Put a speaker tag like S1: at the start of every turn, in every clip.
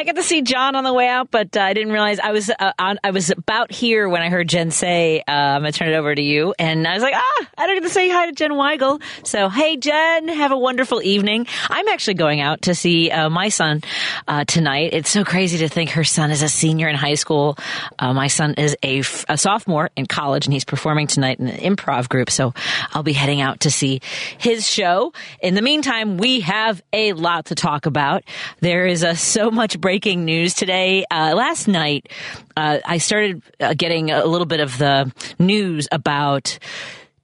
S1: I got to see John on the way out, but uh, I didn't realize I was uh, on, I was about here when I heard Jen say, uh, "I'm gonna turn it over to you," and I was like, "Ah, I don't get to say hi to Jen Weigel." So, hey, Jen, have a wonderful evening. I'm actually going out to see uh, my son uh, tonight. It's so crazy to think her son is a senior in high school. Uh, my son is a, f- a sophomore in college, and he's performing tonight in an improv group. So, I'll be heading out to see his show. In the meantime, we have a lot to talk about. There is uh, so much breaking news today. Uh, last night, uh, I started uh, getting a little bit of the news about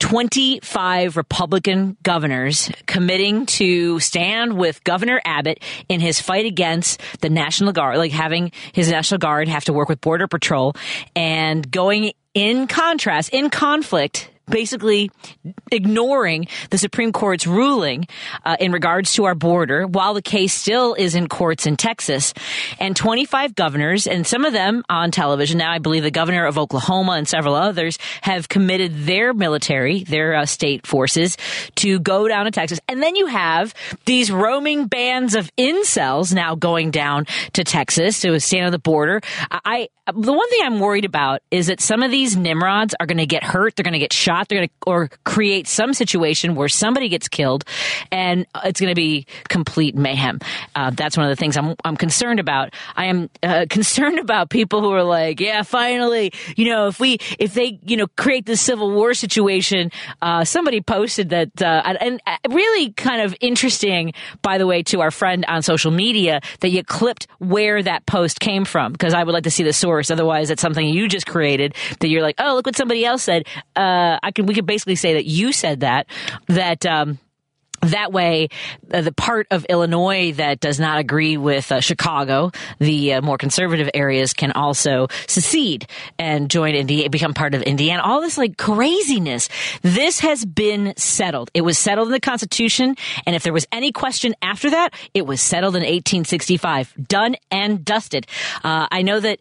S1: 25 Republican governors committing to stand with Governor Abbott in his fight against the National Guard, like having his National Guard have to work with Border Patrol and going in contrast, in conflict basically ignoring the Supreme Court's ruling uh, in regards to our border while the case still is in courts in Texas. And 25 governors, and some of them on television now, I believe the governor of Oklahoma and several others have committed their military, their uh, state forces to go down to Texas. And then you have these roaming bands of incels now going down to Texas to stand on the border. I, the one thing I'm worried about is that some of these Nimrods are going to get hurt. They're going to get shot. They're going to, or create some situation where somebody gets killed and it's going to be complete mayhem. Uh, that's one of the things I'm, I'm concerned about. I am uh, concerned about people who are like, yeah, finally, you know, if we, if they, you know, create this civil war situation, uh, somebody posted that, uh, and uh, really kind of interesting, by the way, to our friend on social media that you clipped where that post came from because I would like to see the source. Otherwise, it's something you just created that you're like, oh, look what somebody else said. Uh, I can, we could basically say that you said that, that, um, that way, uh, the part of Illinois that does not agree with uh, Chicago, the uh, more conservative areas, can also secede and join Indiana, become part of Indiana. All this like craziness. This has been settled. It was settled in the Constitution, and if there was any question after that, it was settled in 1865, done and dusted. Uh, I know that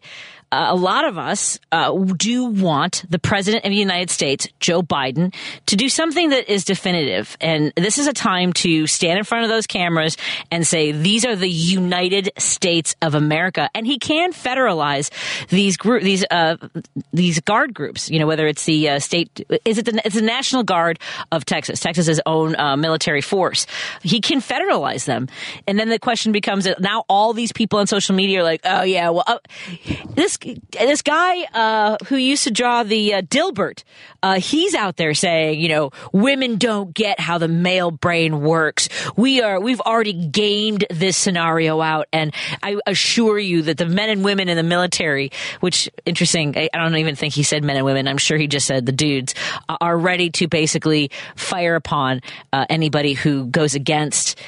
S1: uh, a lot of us uh, do want the president of the United States, Joe Biden, to do something that is definitive. And this is a time to stand in front of those cameras and say, these are the United States of America. And he can federalize these group, these, uh, these guard groups, you know, whether it's the uh, state, is it the, it's the National Guard of Texas, Texas's own uh, military force. He can federalize them. And then the question becomes that now all these people on social media are like, oh yeah, well, uh, this this guy uh, who used to draw the uh, Dilbert, uh, he's out there saying, you know, women don't get how the male brain works. We are we've already gamed this scenario out, and I assure you that the men and women in the military, which interesting, I, I don't even think he said men and women. I'm sure he just said the dudes are ready to basically fire upon uh, anybody who goes against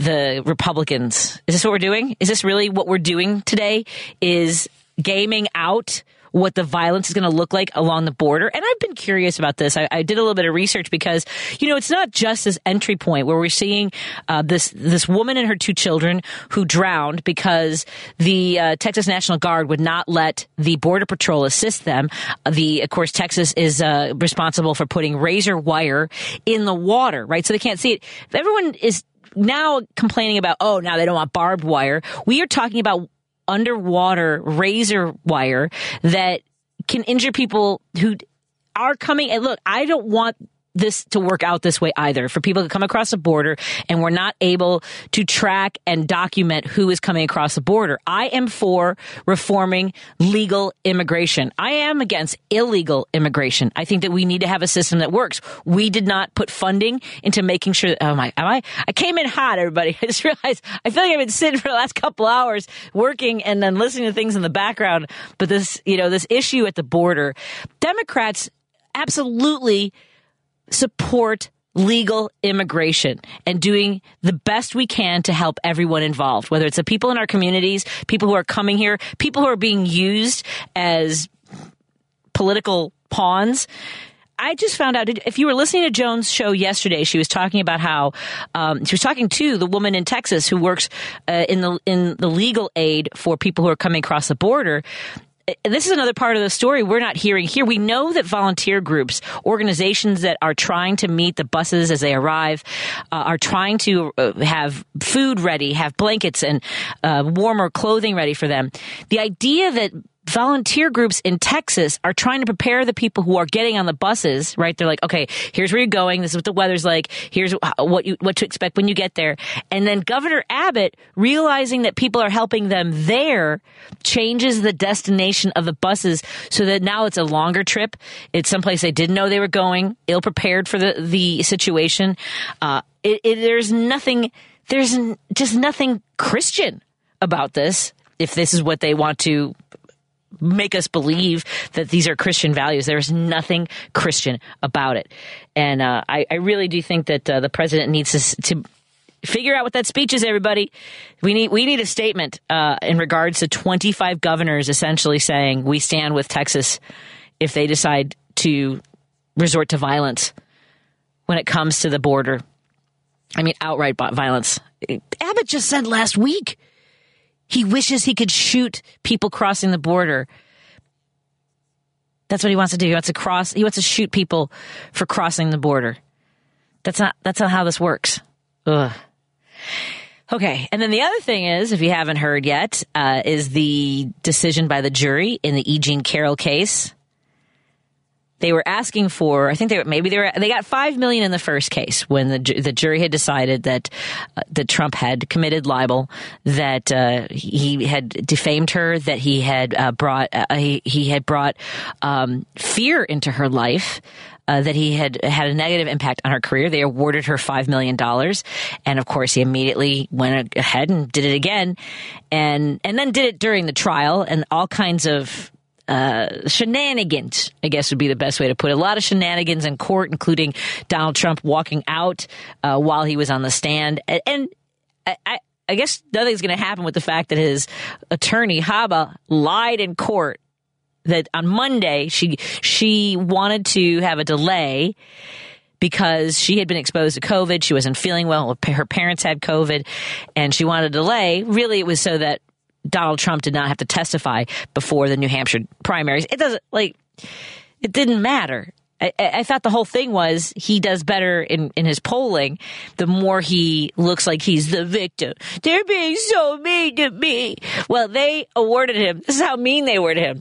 S1: the Republicans. Is this what we're doing? Is this really what we're doing today? Is gaming out what the violence is going to look like along the border. And I've been curious about this. I, I, did a little bit of research because, you know, it's not just this entry point where we're seeing uh, this this woman and her two children who drowned because the uh, Texas National Guard would not let the Border Patrol assist them. The, of course, Texas is uh, responsible for putting razor wire in the water, right? So they can't see it. If everyone is now complaining about, oh, now they don't want barbed wire. We are talking about underwater razor wire that can injure people who are coming. And look, I don't want this to work out this way either for people to come across the border and we're not able to track and document who is coming across the border. I am for reforming legal immigration. I am against illegal immigration. I think that we need to have a system that works. We did not put funding into making sure. Oh my, am I? I came in hot, everybody. I just realized I feel like I've been sitting for the last couple hours working and then listening to things in the background. But this, you know, this issue at the border, Democrats absolutely support legal immigration and doing the best we can to help everyone involved, whether it's the people in our communities, people who are coming here, people who are being used as political pawns. I just found out if you were listening to Joan's show yesterday, she was talking about how um, she was talking to the woman in Texas who works uh, in the in the legal aid for people who are coming across the border this is another part of the story we're not hearing here. We know that volunteer groups, organizations that are trying to meet the buses as they arrive, uh, are trying to uh, have food ready, have blankets and uh, warmer clothing ready for them. The idea that volunteer groups in Texas are trying to prepare the people who are getting on the buses, right? They're like, okay, here's where you're going. This is what the weather's like. Here's what you, what to expect when you get there. And then Governor Abbott, realizing that people are helping them there, changes the destination of the buses so that now it's a longer trip. It's someplace they didn't know they were going, ill prepared for the, the situation. Uh, it, it, there's nothing, there's just nothing Christian about this if this is what they want to make us believe that these are Christian values. There is nothing Christian about it. And uh, I, I, really do think that uh, the president needs to, to, figure out what that speech is. Everybody, we need we need a statement uh, in regards to 25 governors essentially saying we stand with Texas if they decide to resort to violence when it comes to the border. I mean, outright violence. Abbott just said last week he wishes he could shoot people crossing the border. That's what he wants to do. He wants to cross. He wants to shoot people for crossing the border. That's not. That's not how this works. Ugh. Okay, and then the other thing is, if you haven't heard yet, uh, is the decision by the jury in the E. Jean Carroll case they were asking for i think they were maybe they were they got 5 million in the first case when the the jury had decided that uh, that Trump had committed libel that uh, he had defamed her that he had uh, brought uh, he, he had brought um, fear into her life uh, that he had had a negative impact on her career. They awarded her $5 million. And of course, he immediately went ahead and did it again and, and then did it during the trial and all kinds of uh, shenanigans, I guess would be the best way to put it. A lot of shenanigans in court, including Donald Trump walking out uh, while he was on the stand. And, and I, I, I guess nothing's going to happen with the fact that his attorney, Habba, lied in court that on Monday she she wanted to have a delay because she had been exposed to COVID. She wasn't feeling well. Her parents had COVID and she wanted a delay. Really, it was so that Donald Trump did not have to testify before the New Hampshire primaries. It doesn't like it didn't matter. I, I, thought the whole thing was he does better in, in his polling the more he looks like he's the victim. They're being so mean to me. Well, they awarded him. This is how mean they were to him.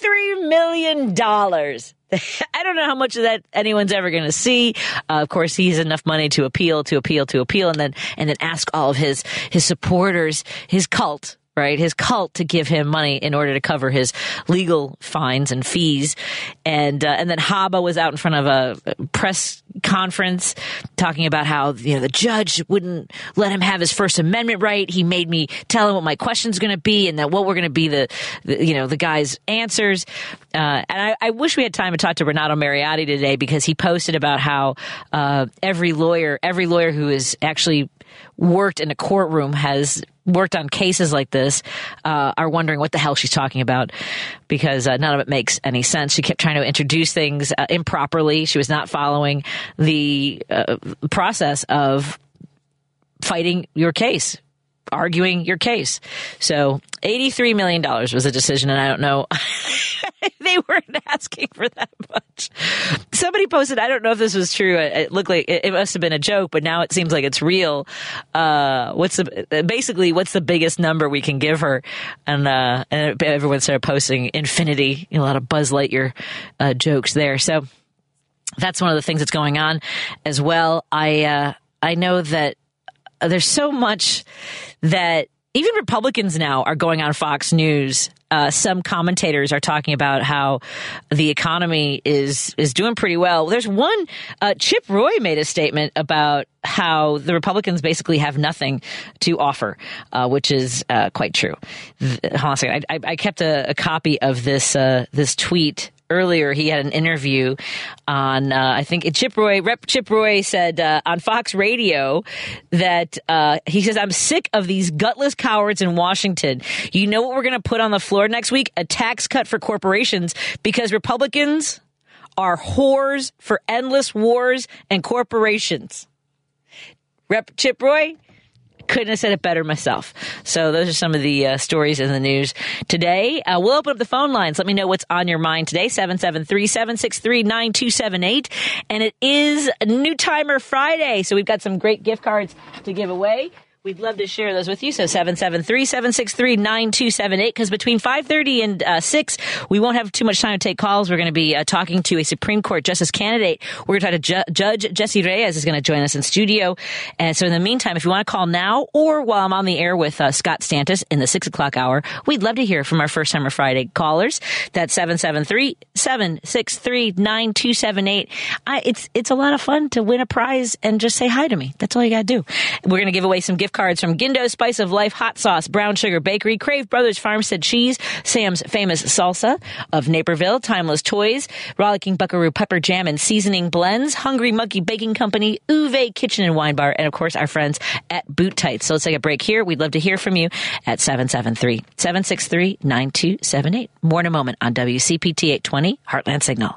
S1: $83 million. I don't know how much of that anyone's ever going to see. Uh, of course, he has enough money to appeal, to appeal, to appeal, and then and then ask all of his his supporters, his cult, right? His cult to give him money in order to cover his legal fines and fees. And, uh, and then Habba was out in front of a press conference talking about how, you know, the judge wouldn't let him have his First Amendment right. He made me tell him what my question's going to be and that what were going to be the, the, you know, the guy's answers. Uh, and I, I, wish we had time to talk to Renato Mariotti today because he posted about how, uh, every lawyer, every lawyer who has actually worked in a courtroom has worked on cases like this uh, are wondering what the hell she's talking about because uh, none of it makes any sense. She kept trying to introduce things uh, improperly. She was not following the uh, process of fighting your case arguing your case. So $83 million was a decision, and I don't know. they weren't asking for that much. Somebody posted, I don't know if this was true. It looked like it must have been a joke, but now it seems like it's real. Uh, what's the, basically, what's the biggest number we can give her? And, uh, and everyone started posting infinity, a lot of Buzz Lightyear, uh, jokes there. So that's one of the things that's going on as well. I, uh, I know that there's so much that even Republicans now are going on Fox News. Uh, some commentators are talking about how the economy is is doing pretty well. There's one. Uh, Chip Roy made a statement about how the Republicans basically have nothing to offer, uh, which is uh, quite true. Hold on a second. I, I kept a, a, copy of this uh, this tweet earlier he had an interview on uh, I think Chip Roy Rep Chip Roy said uh, on Fox Radio that uh, he says I'm sick of these gutless cowards in Washington. You know what we're going to put on the floor next week? A tax cut for corporations because Republicans are whores for endless wars and corporations. Rep Chip Roy, couldn't have said it better myself. So those are some of the uh, stories in the news today. Uh, we'll open up the phone lines. Let me know what's on your mind today. 773-763-9278. And it is New Timer Friday. So we've got some great gift cards to give away. We'd love to share those with you. So 773-763-9278 because between 5:30 and uh, 6, we won't have too much time to take calls. We're going to be uh, talking to a Supreme Court justice candidate. We're going to talk to Ju- Judge Jesse Reyes is going to join us in studio. And so in the meantime, if you want to call now or while I'm on the air with uh, Scott Stantis in the 6 o'clock hour, we'd love to hear from our first timer Friday callers. That's 773-763-9278. I, it's, it's a lot of fun to win a prize and just say hi to me. That's all you got to do. We're going to give away some gift cards from Gindo Spice of Life Hot Sauce, Brown Sugar Bakery, Crave Brothers Farmstead Cheese, Sam's Famous Salsa of Naperville, Timeless Toys, Rollicking Buckaroo Pepper Jam and Seasoning Blends, Hungry Monkey Baking Company, Uve Kitchen and Wine Bar, and of course our friends at Boot Tights. So let's take a break here. We'd love to hear from you at 773-763-9278. More in a moment on WCPT 820 Heartland Signal.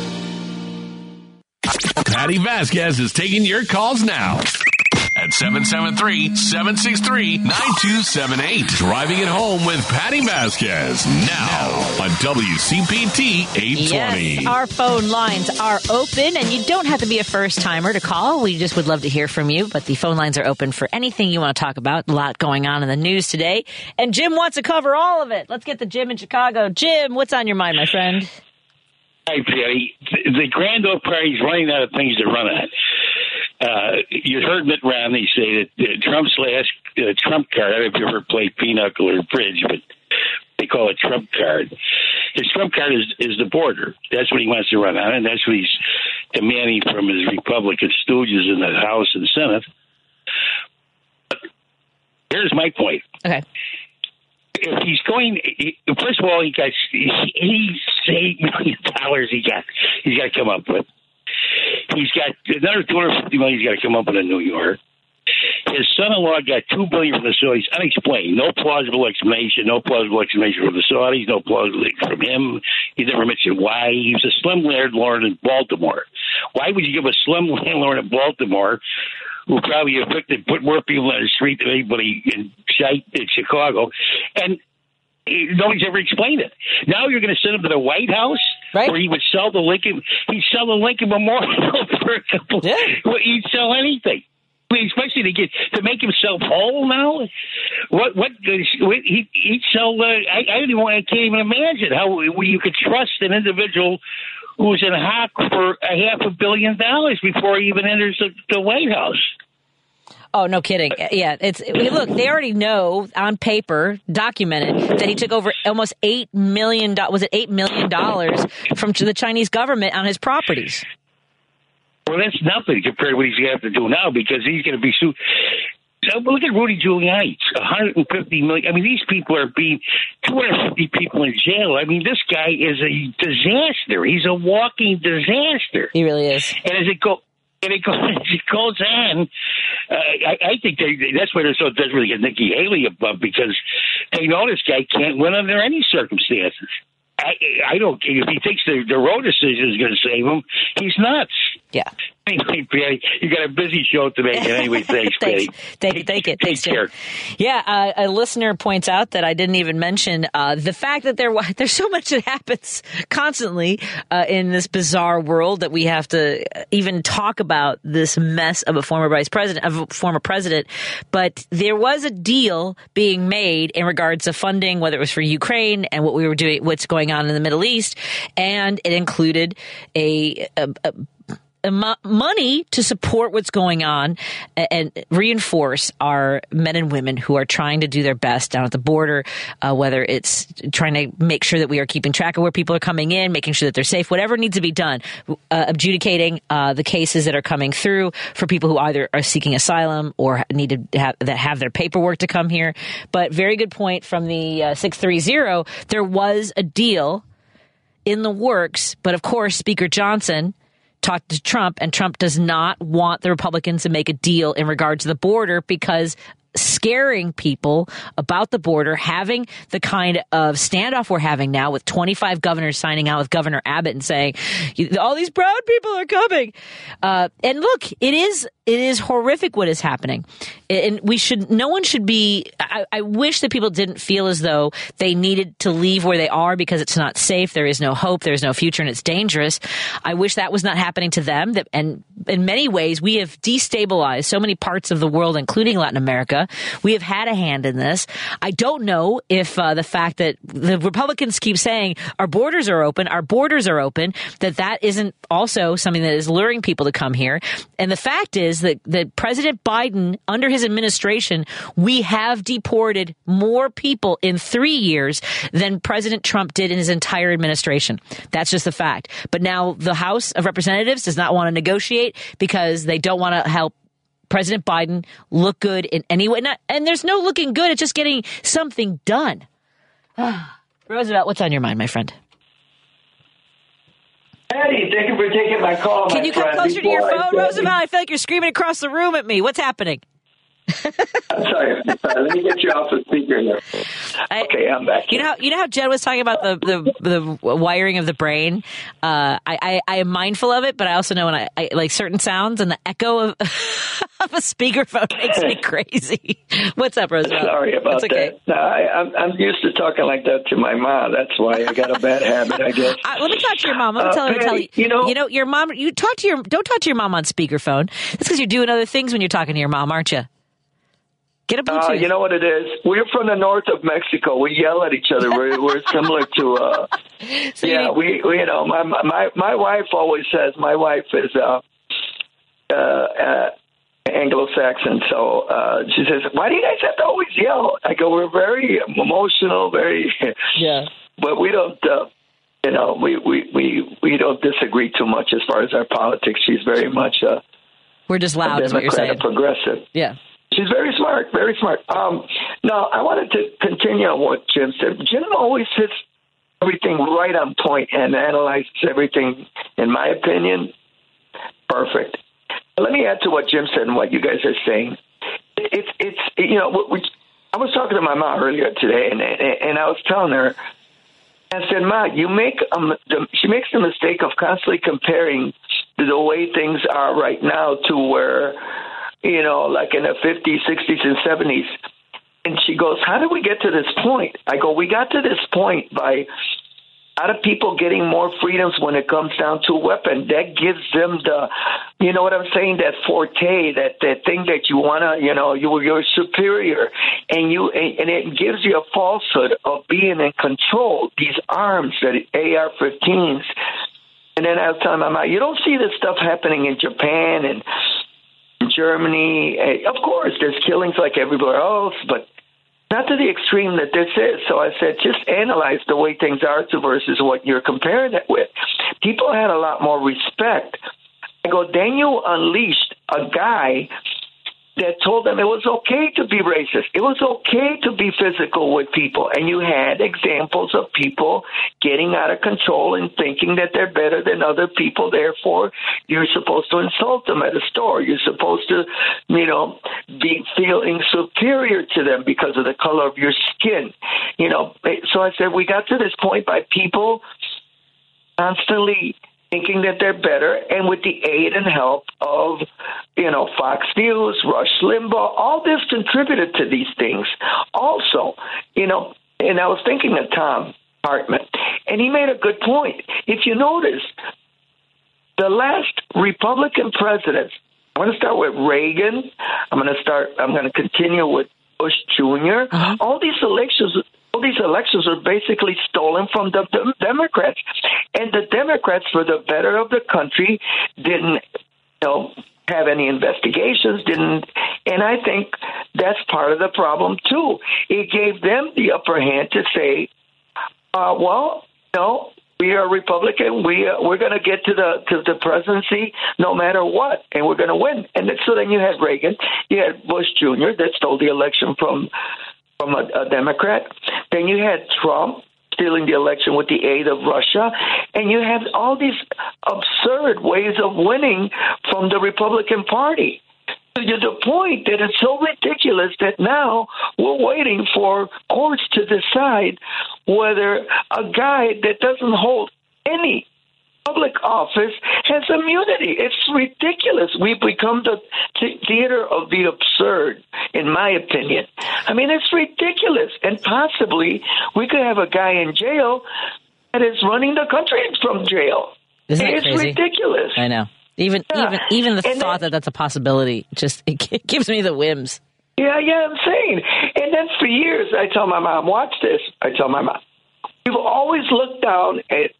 S2: Patti Vasquez is taking your calls now at 773-763-9278. Driving it home with Patti Vasquez now on WCPT 820.
S1: Yes, our phone lines are open, and you don't have to be a first timer to call. We just would love to hear from you, but the phone lines are open for anything you want to talk about. A lot going on in the news today, and Jim wants to cover all of it. Let's get the Jim in Chicago. Jim, what's on your mind, my friend?
S3: Hi. The Grand Old Party's running out of things to run on. Uh, you heard Mitt Romney say that Trump's last uh, Trump card. I don't know if you ever played pinochle or bridge, but they call it Trump card. His Trump card is, is the border. That's what he wants to run on, and that's what he's demanding from his Republican stooges in the House and Senate. But here's my point.
S1: Okay.
S3: If he's going, first of all, he got he's eight million dollars. He got he's got to come up with. He's got another two hundred fifty million. He's got to come up with in New York. His son-in-law got two billion from the Saudis, unexplained. No plausible explanation. No plausible explanation from the Saudis. No plausible from him. He never mentioned why. He was a slum landlord in Baltimore. Why would you give a slum landlord in Baltimore, who probably evicted, put more people on the street than anybody in sight in Chicago, and nobody's ever explained it. Now you're going to send him to the White House,
S1: Right.
S3: where he would sell the Lincoln. He'd sell the Lincoln Memorial for a couple.
S1: Yeah.
S3: He'd sell anything. Especially to get to make himself whole now. What what he he'd sell? Uh, I I don't even want. I can't even imagine how you could trust an individual who's in hock for a half a billion dollars before he even enters the, the White House.
S1: Oh, no kidding. Yeah, it's look. They already know on paper, documented that he took over almost eight million. do- Was it eight million dollars from the Chinese government on his properties?
S3: Well, that's nothing compared to what he's going to have to do now because he's going to be sued. So look at Rudy Giuliani, 150 million. I mean, these people are being 250 people in jail. I mean, this guy is a disaster. He's a walking disaster.
S1: He really is.
S3: And as it go, and it goes, it goes on. Uh, I, I think they, that's why they're so desperate to get Nikki Haley above because they know this guy can't win under any circumstances. I, I don't. If he thinks the, the road decision is going to save him, he's nuts.
S1: Yeah.
S3: Anyway, Patti, you got a busy show today. Anyway, thanks,
S1: Thanks.
S3: Patti.
S1: Thank you. Thank you.
S3: Take
S1: Thanks, Jim.
S3: care.
S1: Yeah, uh, a listener points out that I didn't even mention uh, the fact that there there's so much that happens constantly uh, in this bizarre world that we have to uh, even talk about this mess of a former vice president, of a former president. But there was a deal being made in regards to funding, whether it was for Ukraine and what we were doing, what's going on in the Middle East, and it included a, a, a money to support what's going on and reinforce our men and women who are trying to do their best down at the border, uh, whether it's trying to make sure that we are keeping track of where people are coming in, making sure that they're safe, whatever needs to be done, uh, adjudicating uh, the cases that are coming through for people who either are seeking asylum or need to have, that have their paperwork to come here. But very good point from the uh, 630. There was a deal in the works, but of course, Speaker Johnson talked to Trump, and Trump does not want the Republicans to make a deal in regards to the border because scaring people about the border, having the kind of standoff we're having now with 25 governors signing out with Governor Abbott and saying, all these brown people are coming. Uh, and look, it is it is horrific what is happening. And we should, no one should be, I, I, wish that people didn't feel as though they needed to leave where they are because it's not safe. There is no hope. There is no future and it's dangerous. I wish that was not happening to them. And in many ways, we have destabilized so many parts of the world, including Latin America. We have had a hand in this. I don't know if uh, the fact that the Republicans keep saying our borders are open, our borders are open, that that isn't also something that is luring people to come here. And the fact is, that, that President Biden, under his administration, we have deported more people in three years than President Trump did in his entire administration. That's just the fact. But now the House of Representatives does not want to negotiate because they don't want to help President Biden look good in any way. Not, and there's no looking good. It's just getting something done. Roosevelt, what's on your mind, my friend?
S4: Patti, thank you for taking my call.
S1: Can
S4: my
S1: you come
S4: friend,
S1: closer to your
S4: before I
S1: phone, Roosevelt? I feel like you're screaming across the room at me. What's happening?
S4: I'm sorry. I'm sorry. Let me get you off the speaker here.
S1: I-
S4: Okay, I'm back.
S1: You know, you know how Jen was talking about the the, the wiring of the brain. Uh, I, I I am mindful of it, but I also know when I, I like certain sounds and the echo of, of a speakerphone makes me crazy. What's up, Roosevelt?
S4: Sorry about
S1: That's okay.
S4: that. No, I, I'm, I'm used to talking like that to my mom. That's why I got a bad habit, I guess.
S1: Uh, let me talk to your mom. Let me
S4: Uh,
S1: tell her tell you.
S4: You know-
S1: you know, your mom. You talk to your. Don't talk to your mom on speakerphone. That's because you're doing other things when you're talking to your mom, aren't you? Get a Bluetooth.
S4: Uh, you know what it is? We're from the north of Mexico. We yell at each other. We're, we're similar to, uh,
S1: So you
S4: yeah,
S1: need-
S4: we, we, you know, my, my, my wife always says, my wife is, uh, uh, uh, Anglo-Saxon. So, uh, she says, why do you guys have to always yell? I go, we're very emotional, very,
S1: yeah.
S4: but we don't, uh, you know, we, we, we, we don't disagree too much as far as our politics. She's very much a,
S1: We're just
S4: a
S1: loud, is what you're
S4: Democrat,
S1: saying.
S4: progressive.
S1: Yeah.
S4: She's very smart, very smart. Um, now, I wanted to continue on what Jim said. Jim always hits everything right on point and analyzes everything, in my opinion, perfect. Let me add to what Jim said and what you guys are saying. It's, it's, you know, we, I was talking to my mom earlier today, and and I was telling her, I said, "Ma, you make um, she makes the mistake of constantly comparing the way things are right now to where." You know, like in the 50s, 60s, and 70s. And she goes, How did we get to this point? I go, We got to this point by lot of people getting more freedoms when it comes down to weapon. That gives them the, you know what I'm saying, that forte, that, that thing that you want to, you know, you, you're superior. And you and, and it gives you a falsehood of being in control. These arms, that AR 15s. And then I was telling my mom, you don't see this stuff happening in Japan and Germany. Eh, Of course, there's killings like everywhere else, but not to the extreme that this is. So I said, just analyze the way things are to versus what you're comparing it with. People had a lot more respect. I go, Daniel unleashed a guy that told them it was okay to be racist. It was okay to be physical with people. And you had examples of people getting out of control and thinking that they're better than other people. Therefore, you're supposed to insult them at a store. You're supposed to, you know, be feeling superior to them because of the color of your skin. You know, eh, so I said we got to this point by people constantly thinking that they're better, and with the aid and help of, you know, Fox News, Rush Limbaugh, all this contributed to these things. Also, you know, and I was thinking of Thom Hartmann, and he made a good point. If you notice, the last Republican presidents, I'm going to start with Reagan. I'm going to start. I'm going to continue with Bush junior uh-huh. All these elections all these elections are basically stolen from the, Democrats. And the Democrats, for the better of the country, didn't, you know, have any investigations, didn't, and I think that's part of the problem too. It gave them the upper hand to say, uh, well, no, we are Republican. We uh, we're going to get to the to the presidency no matter what, and we're going to win. And so then you had Reagan, you had Bush Jr. that stole the election from from a, a Democrat. Then you had Trump stealing the election with the aid of Russia, and you have all these absurd ways of winning from the Republican Party to the point that it's so ridiculous that now we're waiting for courts to decide whether a guy that doesn't hold any public office has immunity. It's ridiculous. We've become the theater of the absurd, in my opinion. I mean, it's ridiculous. And possibly we could have a guy in jail that is running the country from jail.
S1: Isn't that
S4: it's
S1: crazy?
S4: ridiculous.
S1: I know. Even
S4: Yeah.
S1: even even the
S4: And
S1: thought
S4: then-
S1: that that's a possibility just it gives me the whims.
S4: Yeah, yeah, I'm saying. And then for years, I tell my mom, watch this. I tell my mom, we've always looked down at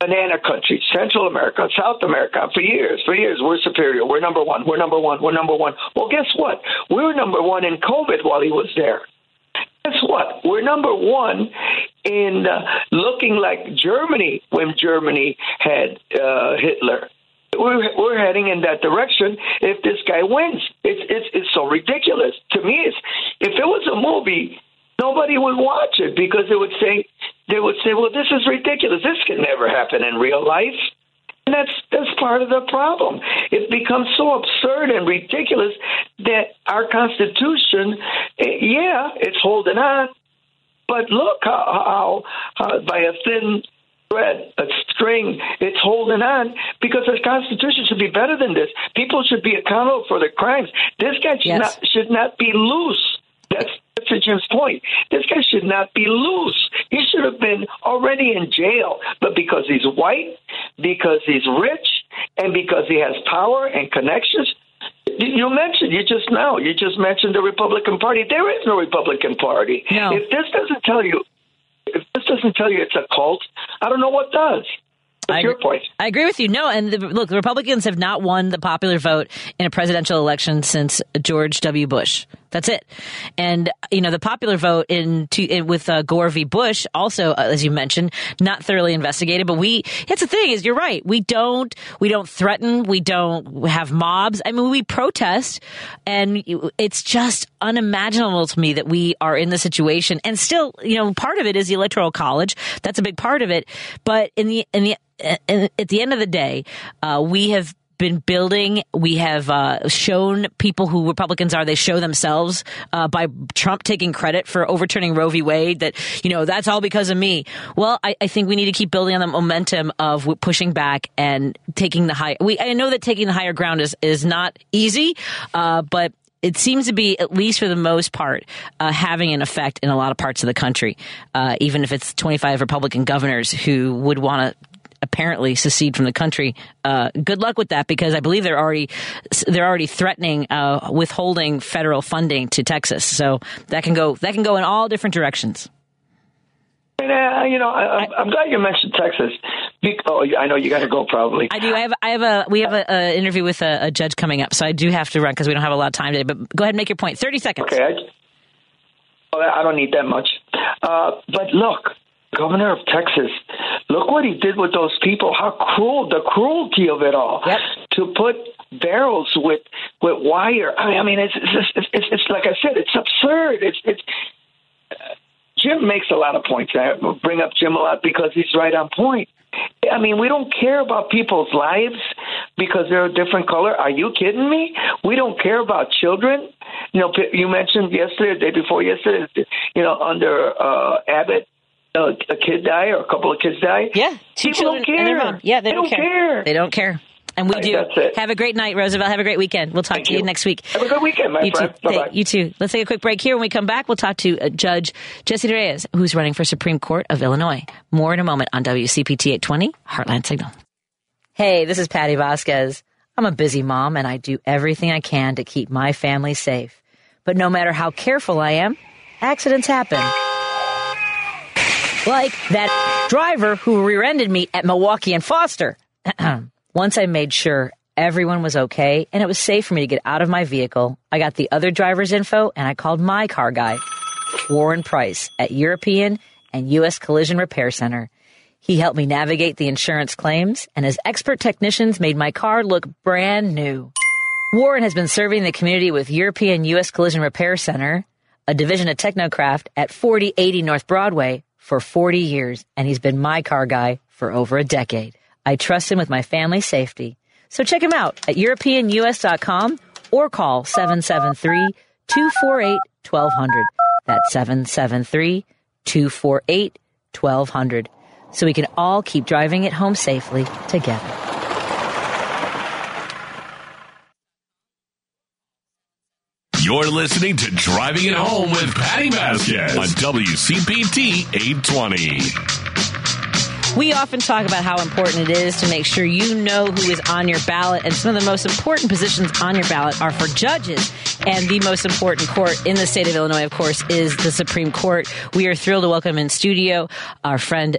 S4: banana country, Central America, South America. For years, for years, we're superior. We're number one. We're number one. We're number one. Well, guess what? We were number one in COVID while he was there. Guess what? We're number one in uh, looking like Germany when Germany had uh, Hitler. We're, we're heading in that direction if this guy wins. It's, it's, it's so ridiculous. To me, it's, if it was a movie, nobody would watch it because they would say, they would say, well, this is ridiculous. This can never happen in real life. And that's that's part of the problem. It becomes so absurd and ridiculous that our Constitution, eh, yeah, it's holding on, but look how, how by a thin thread, a string, it's holding on because the Constitution should be better than this. People should be accountable for their crimes. This guy should
S1: Yes.
S4: not should not be loose. That's that's to Jim's point. This guy should not be loose. He should have been already in jail. But because he's white, because he's rich, and because he has power and connections, you mentioned you just now. You just mentioned the Republican Party. There is no Republican Party.
S1: No.
S4: If this doesn't tell you, if this doesn't tell you it's a cult, I don't know what does.
S1: I
S4: your
S1: agree-
S4: point?
S1: I agree with you. No, and the, look, the Republicans have not won the popular vote in a presidential election since George W. Bush. That's it. And you know, the popular vote in, to, in with uh, Gore v. Bush, also uh, as you mentioned, not thoroughly investigated. But we, that's the thing is, you're right. We don't, we don't threaten. We don't have mobs. I mean, we protest, and it's just unimaginable to me that we are in the situation. And still, you know, part of it is the electoral college. That's a big part of it. But in the in the and at the end of the day, uh, we have been building. We have uh, shown people who Republicans are. They show themselves uh, by Trump taking credit for overturning Roe v. Wade. That you know that's all because of me. Well, I, I think we need to keep building on the momentum of pushing back and taking the high. We I know that taking the higher ground is is not easy, uh, but it seems to be, at least for the most part, uh, having an effect in a lot of parts of the country, uh, even if it's 25 Republican governors who would want to apparently secede from the country. Uh, good luck with that, because I believe they're already they're already threatening uh, withholding federal funding to Texas. So that can go that can go in all different directions.
S4: And, uh, you know, I, I'm, I'm glad you mentioned Texas. Oh, I know you got to go probably.
S1: I do. I have. I have a. We have a, a interview with a, a judge coming up, so I do have to run because we don't have a lot of time today. But go ahead and make your point. Thirty seconds.
S4: Okay, I, oh, I don't need that much. Uh, but look, governor of Texas, look what he did with those people. How cruel, the cruelty of it all.
S1: Yep.
S4: To put barrels with with wire. I mean, I mean, it's it's, it's, it's, it's like I said, it's absurd. It's it's. Jim makes a lot of points. I bring up Jim a lot because he's right on point. I mean, we don't care about people's lives because they're a different color. Are you kidding me? We don't care about children. You know, you mentioned yesterday, the day before yesterday, you know, under uh, Abbott, uh, a kid die or a couple of kids die.
S1: Yeah, two
S4: people don't
S1: children and
S4: care.
S1: mom. Yeah, they, don't,
S4: care.
S1: They don't care. And we
S4: Right,
S1: do.
S4: that's it.
S1: Have a great night, Roosevelt. Have a great weekend. We'll talk
S4: Thank
S1: to you.
S4: you.
S1: next week.
S4: Have a good weekend, my
S1: you
S4: friend.
S1: Too.
S4: Bye-bye.
S1: You too. Let's take a quick break here. When we come back, we'll talk to uh, Judge Jesse Reyes, who's running for Supreme Court of Illinois. More in a moment on WCPT 820, Heartland Signal. Hey, this is Patti Vasquez. I'm a busy mom and I do everything I can to keep my family safe. But no matter how careful I am, accidents happen. Like that driver who rear-ended me at Milwaukee and Foster. Once I made sure everyone was okay and it was safe for me to get out of my vehicle, I got the other driver's info and I called my car guy, Warren Price, at European and U.S. Collision Repair Center. He helped me navigate the insurance claims, and his expert technicians made my car look brand new. Warren has been serving the community with European U.S. Collision Repair Center, a division of Technocraft at 4080 North Broadway, for 40 years, and he's been my car guy for over a decade. I trust him with my family's safety. So check him out at EuropeanUS.com or call 773 248 1200. That's 773 248 1200. So we can all keep driving it home safely together.
S2: You're listening to Driving It Home with Patti Vasquez on WCPT 820.
S1: We often talk about how important it is to make sure you know who is on your ballot, and some of the most important positions on your ballot are for judges. And the most important court in the state of Illinois, of course, is the Supreme Court. We are thrilled to welcome in studio our friend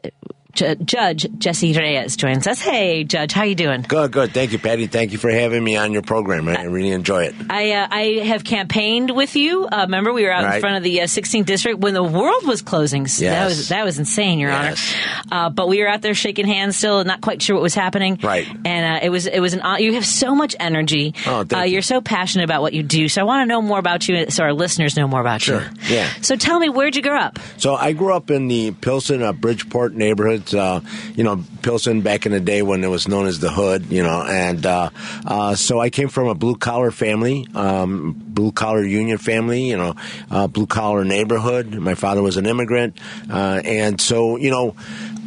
S1: J- Judge Jesse Reyes joins us. Hey, Judge, how you doing?
S5: Good, good. Thank you, Patti. Thank you for having me on your program. I really enjoy it.
S1: I uh, I have campaigned with you. Uh, remember, we were out in front of the uh, 16th district when the world was closing. So That was that was insane, Your
S5: Yes.
S1: Honor. Uh, but we were out there shaking hands, still not quite sure what was happening.
S5: Right.
S1: And uh, it was it was an you have so much energy.
S5: Oh, thank
S1: uh,
S5: you.
S1: You're so passionate about what you do. So I want to know more about you, so our listeners know more about
S5: Sure.
S1: you.
S5: Yeah.
S1: So tell me, where'd you grow up?
S5: So I grew up in the Pilsen, uh, Bridgeport Uh, you know, Pilsen back in the day when it was known as the Hood. You know, and uh, uh, so I came from a blue collar family, um, blue collar union family. You know, uh, blue collar neighborhood. My father was an immigrant, uh, and so you know.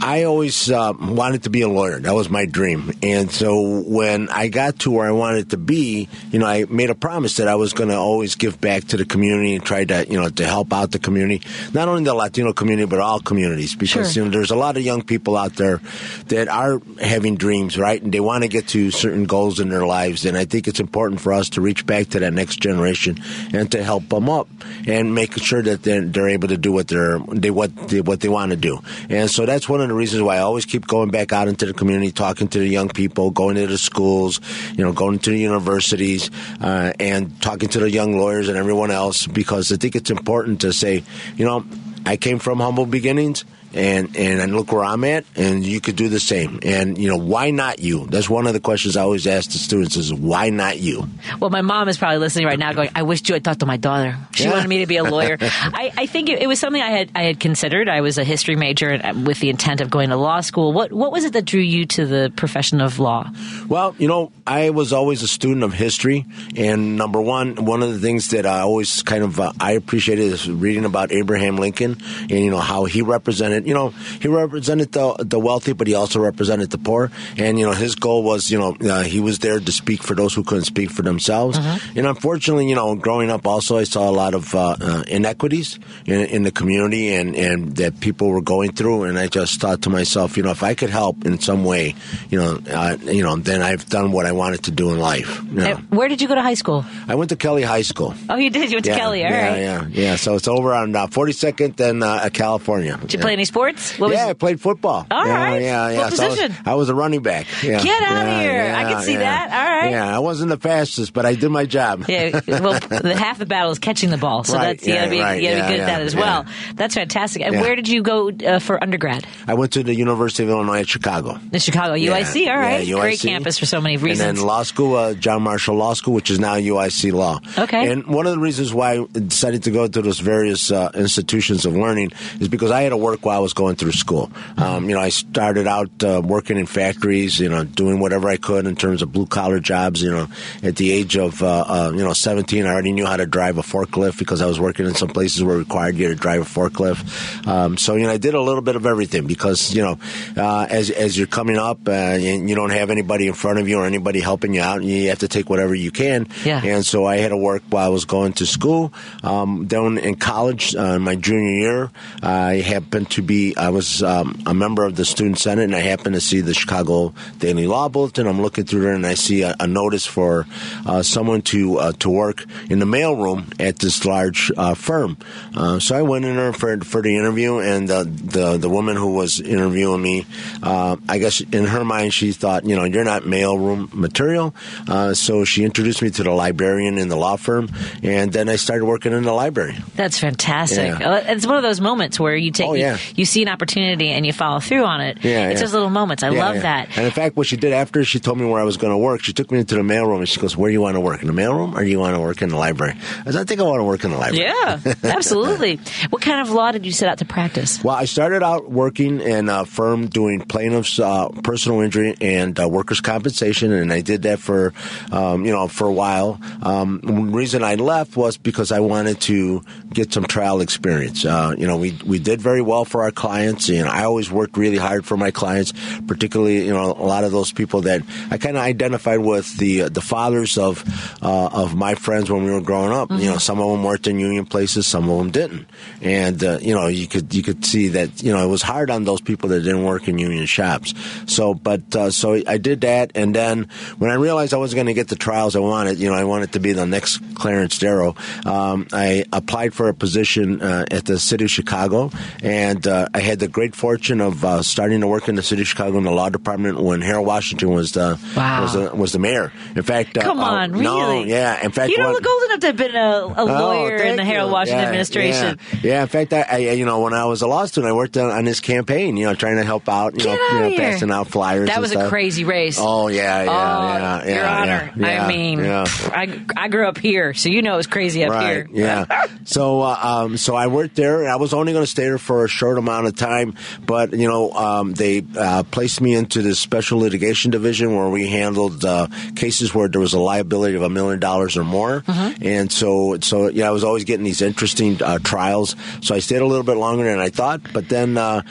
S5: I always uh, wanted to be a lawyer. That was my dream. And so when I got to where I wanted to be, you know, I made a promise that I was going to always give back to the community and try to, you know, to help out the community, not only the Latino community but all communities, because
S1: Sure.
S5: you know there's a lot of young people out there that are having dreams, right, and they want to get to certain goals in their lives. And I think it's important for us to reach back to that next generation and to help them up and make sure that they're, they're able to do what they're they what they, what they want to do. And so that's one of the reasons why I always keep going back out into the community, talking to the young people, going to the schools, you know, going to the universities, uh, and talking to the young lawyers and everyone else because I think it's important to say, you know, I came from humble beginnings. And and and look where I'm at, and you could do the same. And you know why not you? That's one of the questions I always ask the students: is why not you?
S1: Well, my mom is probably listening right now, going, "I wish you had talked to my daughter. She
S5: Yeah.
S1: wanted me to be a lawyer." I, I think it, it was something I had I had considered. I was a history major with the intent of going to law school. What what was it that drew you to the profession of law?
S5: Well, you know, I was always a student of history, and number one, one of the things that I always kind of uh, I appreciated is reading about Abraham Lincoln and you know how he represented. You know, he represented the the wealthy, but he also represented the poor. And you know, his goal was, you know, uh, he was there to speak for those who couldn't speak for themselves. And unfortunately, you know, growing up, also I saw a lot of uh, uh, inequities in, in the community and and that people were going through. And I just thought to myself, you know, if I could help in some way, you know, uh, you know, then I've done what I wanted to do in life. you know.
S1: Uh, Where did you go to high school?
S5: I went to Kelly High School.
S1: Oh, you did. You went to
S5: yeah,
S1: Kelly. All
S5: yeah,
S1: right.
S5: yeah, yeah. So it's over on uh, 42nd and uh, California.
S1: Did you play any sports? What
S5: yeah, I played football.
S1: All
S5: yeah,
S1: right.
S5: Yeah, yeah.
S1: What
S5: So I was- I, was, a running back. Yeah.
S1: Get outta
S5: Yeah,
S1: here. I can see that. All right.
S5: Yeah, I wasn't the fastest, but I did my job.
S1: Yeah, well, the half the battle is catching the ball, so
S5: Right,
S1: that's you gotta be
S5: right,
S1: you gotta
S5: yeah,
S1: be good at that as well. That's fantastic. And where did you go uh, for undergrad?
S5: I went to the University of Illinois at Chicago.
S1: In Chicago, UIC. All right,
S5: Yeah,
S1: great campus for so many reasons.
S5: And then law school, uh, John Marshall Law School, which is now UIC Law.
S1: Okay.
S5: And one of the reasons why I decided to go to those various uh, institutions of learning is because I had to work while was going through school. Um, you know, I started out uh, working in factories, you know, doing whatever I could in terms of blue collar jobs. You know, at the age of uh, uh, you know 17, I already knew how to drive a forklift because I was working in some places where it required you to drive a forklift. Um, so you know, I did a little bit of everything because you know, uh, as as you're coming up uh, and you don't have anybody in front of you or anybody helping you out, and you have to take whatever you can.
S1: Yeah.
S5: And so I had to work while I was going to school. Um, then in college, uh, my junior year, I happened to be. I was um, a member of the student senate, and I happened to see the Chicago Daily Law Bulletin. I'm looking through there, and I see a, a notice for uh, someone to uh, to work in the mailroom at this large uh, firm. Uh, so I went in there for for the interview, and the the, the woman who was interviewing me, uh, I guess in her mind she thought, you know, you're not mailroom material. Uh, so she introduced me to the librarian in the law firm, and then I started working in the library.
S1: That's fantastic.
S5: Yeah.
S1: It's one of those moments where you take
S5: Oh, yeah.
S1: you, you see an opportunity and you follow through on it.
S5: Yeah,
S1: it's
S5: yeah.
S1: those little moments. I
S5: Yeah,
S1: love
S5: yeah.
S1: that.
S5: And in fact, what she did after she told me where I was going to work, she took me into the mailroom and she goes, "Where do you want to work? In the mailroom, or do you want to work in the library?" I said, "I think I want to work in the library."
S1: Yeah, absolutely. what kind of law did you set out to practice?
S5: Well, I started out working in a firm doing plaintiffs' uh, personal injury and uh, workers' compensation, and I did that for, um, you know, for a while. Um, the reason I left was because I wanted to get some trial experience. Uh, you know, we we did very well for our clients, and I always worked really hard for my clients, particularly, you know, a lot of those people that I kind of identified with the the fathers of uh, of my friends when we were growing up. You know, some of them worked in union places, some of them didn't, and uh, you know, you could you could see that you know it was hard on those people that didn't work in union shops. So, but uh, so I did that, and then when I realized I wasn't going to get the trials I wanted, you know, I wanted to be the next Clarence Darrow. Um, I applied for a position uh, at the city of Chicago, and uh, I had the great fortune of uh, starting to work in the city of Chicago in the law department when Harold Washington was the
S1: Wow.
S5: was the, was the mayor. In fact, uh,
S1: Come
S5: uh,
S1: on, really?
S5: No, yeah. In fact,
S1: you don't
S5: one-
S1: look old enough to have been a, a
S5: Oh,
S1: lawyer in the Harold. Washington
S5: Yeah,
S1: administration.
S5: Yeah. Yeah, in fact, I, I, you know, when I was a law student, I worked on, on his campaign. You know, trying to help out. You know, you know,
S1: here.
S5: passing out flyers.
S1: That was a crazy race.
S5: Oh yeah, yeah,
S1: Oh,
S5: yeah, yeah.
S1: Your Honor. I mean,
S5: yeah.
S1: I, I grew up here, so you know it was crazy up
S5: right,
S1: here.
S5: Yeah. so, uh, um, so I worked there, and I was only going to stay there for a short amount of time. But you know, um, they uh, placed me into this special litigation division where we handled uh, cases where there was a liability of a million dollars or more.
S1: Mm-hmm.
S5: And so, so yeah, I was always getting these interesting uh, trials. So I stayed a little bit longer than I thought. But then uh,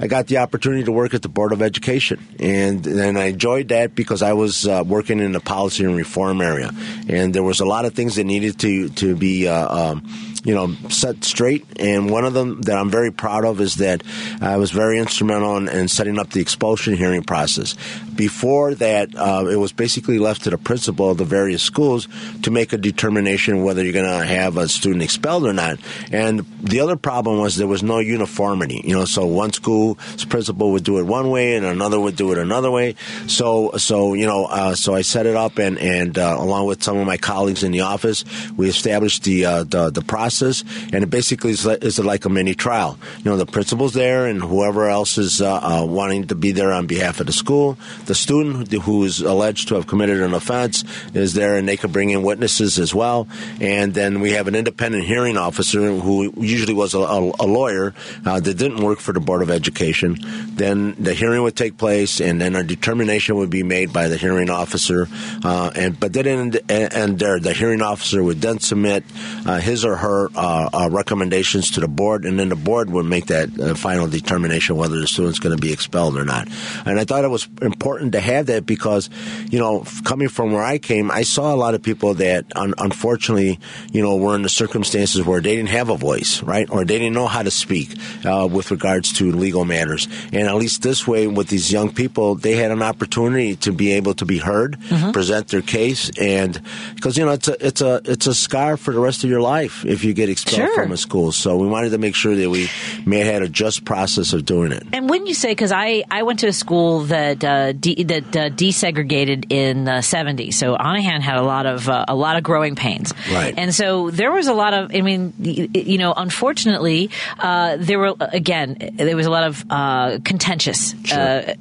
S5: I got the opportunity to work at the Board of Education, and then I enjoyed that because I was uh, working in the policy and reform area, and there was a lot of things that needed to to be. Uh, um, you know, set straight. And one of them that I'm very proud of is that I was very instrumental in, in setting up the expulsion hearing process. Before that, uh, it was basically left to the principal of the various schools to make a determination whether you're going to have a student expelled or not. And the other problem was there was no uniformity. You know, so one school's principal would do it one way and another would do it another way. So, so you know, uh, so I set it up and and uh, along with some of my colleagues in the office, we established the uh, the, the process, and it basically is like, is like a mini trial. You know, the principal's there, and whoever else is uh, uh, wanting to be there on behalf of the school, the student who- is alleged to have committed an offense is there, and they could bring in witnesses as well. And then we have an independent hearing officer who usually was a, a, a lawyer uh, that didn't work for the Board of Education. Then the hearing would take place, and then a determination would be made by the hearing officer. Uh, and but then and, and there, the hearing officer would then submit uh, his or her uh, uh, recommendations to the board, and then the board would make that uh, final determination whether the student's going to be expelled or not. And I thought it was important to have that because, you know, coming from where I came, I saw a lot of people that un- unfortunately, you know, were in the circumstances where they didn't have a voice, right, or they didn't know how to speak uh, with regards to legal matters. And at least this way, with these young people, they had an opportunity to be able to be heard,
S1: Mm-hmm.
S5: present their case, and because you know it's a it's a it's a scar for the rest of your life if you get expelled
S1: Sure.
S5: from a school. So we wanted to make sure that we may had a just process of doing it.
S1: And when you say, because I, I went to a school that uh, de- that uh, desegregated in the '70s, so Onahan had a lot of uh, a lot of growing pains,
S5: Right.
S1: And so there was a lot of, I mean, you know, unfortunately, uh, there were again there was a lot of uh, contentious uh,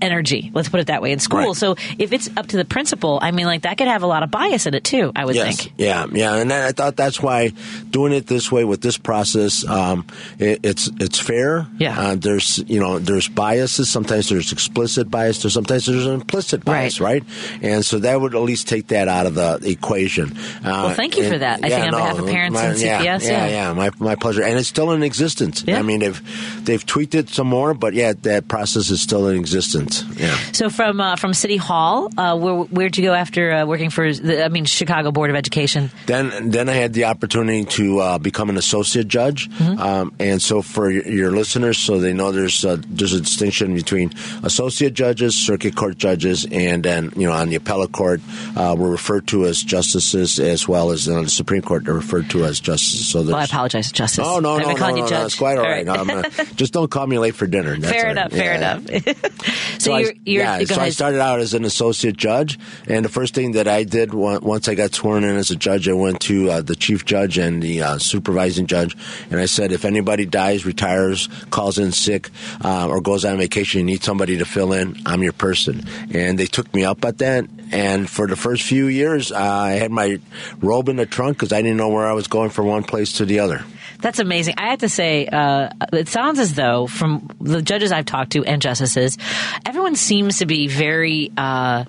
S1: energy. Let's put it that way in school.
S5: Right.
S1: So if it's up to the principal, I mean, like that could have a lot of bias in it too. I would
S5: yes.
S1: think.
S5: Yeah, yeah, and I thought that's why doing it this way with this process, um, it, it's it's fair.
S1: Yeah.
S5: Uh, there's you know there's biases. Sometimes there's explicit bias. There's sometimes there's an implicit bias, right? And so that would at least take that out of the equation. Uh,
S1: Well, thank you for
S5: and-
S1: that. I think on behalf of parents
S5: my-
S1: and
S5: yeah,
S1: CPS,
S5: Yeah,
S1: yeah.
S5: yeah, my my pleasure. And it's still in existence.
S1: Yeah.
S5: I mean they've they've tweaked it some more, but yeah, that process is still in existence. Yeah.
S1: So from uh, from City Hall, uh, where where'd you go after uh, working for the I mean Chicago Board of Education?
S5: Then, then I had the opportunity to uh, become an associate judge,
S1: Mm-hmm.
S5: um, and so for your, listeners, so they know there's a, there's a distinction between associate judges, circuit court judges, and then you know on the appellate court, uh, we're referred to as justices, as well as on the Supreme Court, they're referred to as justices. So
S1: Well, I apologize, Justice.
S5: Oh no,
S1: I've
S5: no, no, no, no, it's quite all right.
S1: All
S5: No, I'm not- just don't call me late for dinner. That's
S1: fair
S5: right.
S1: enough. Fair
S5: Yeah.
S1: enough. so,
S5: I-
S1: you're, you're
S5: yeah, so I started out as an associate judge, and the first thing that I did once I got sworn in as a judge, I went to uh, the chief judge and the uh, supervising judge, and I said, if anybody dies, retires, calls in sick, uh, or goes on vacation, you need somebody to fill in, I'm your person. And they took me up at that. And for the first few years, uh, I had my robe in the trunk because I didn't know where I was going from one place to the other.
S1: That's amazing. I have to say, uh, it sounds as though from the judges I've talked to and justices, everyone seems to be very uh,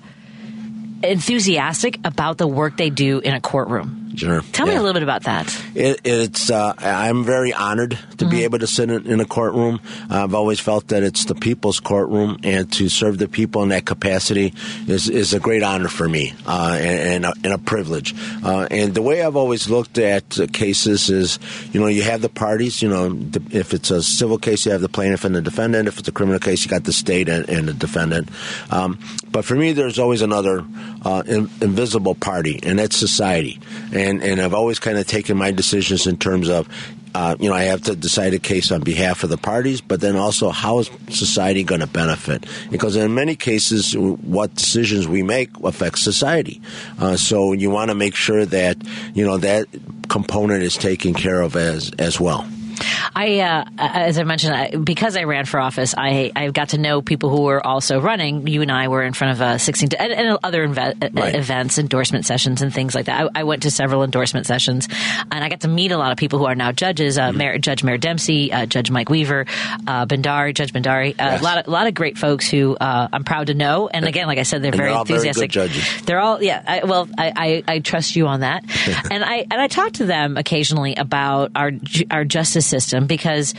S1: enthusiastic about the work they do in a courtroom.
S5: Sure.
S1: Tell me a little bit about that.
S5: It, it's uh, I'm very honored to be able to sit in, in a courtroom. I've always felt that it's the people's courtroom, and to serve the people in that capacity is, is a great honor for me uh, and, and, a, and a privilege. Uh, and the way I've always looked at uh, cases is, you know, you have the parties. You know, if it's a civil case, you have the plaintiff and the defendant. If it's a criminal case, you got the state and, and the defendant. Um, but for me, there's always another uh, in, invisible party, and that's society. And and I've always kind of taken my decisions in terms of. Uh, you know, I have to decide a case on behalf of the parties, but then also how is society going to benefit? Because in many cases, what decisions we make affects society. Uh, so you want to make sure that you know that component is taken care of as as well.
S1: I, uh, as I mentioned, I, because I ran for office, I I got to know people who were also running. You and I were in front of uh, 16 to, and, and other inve-
S5: Right.
S1: events, endorsement sessions, and things like that. I, I went to several endorsement sessions, and I got to meet a lot of people who are now judges. Uh, Mayor, Judge Mayor Dempsey, uh, Judge Mike Weaver, uh, Bendari, Judge Bendari. Uh,
S5: Yes.
S1: A lot of a lot of great folks who uh, I'm proud to know. And again, like I said, they're
S5: And
S1: very
S5: they're all very
S1: enthusiastic.
S5: judges.
S1: They're all yeah. I, well, I, I, I trust you on that, and I and I talk to them occasionally about our our justice system because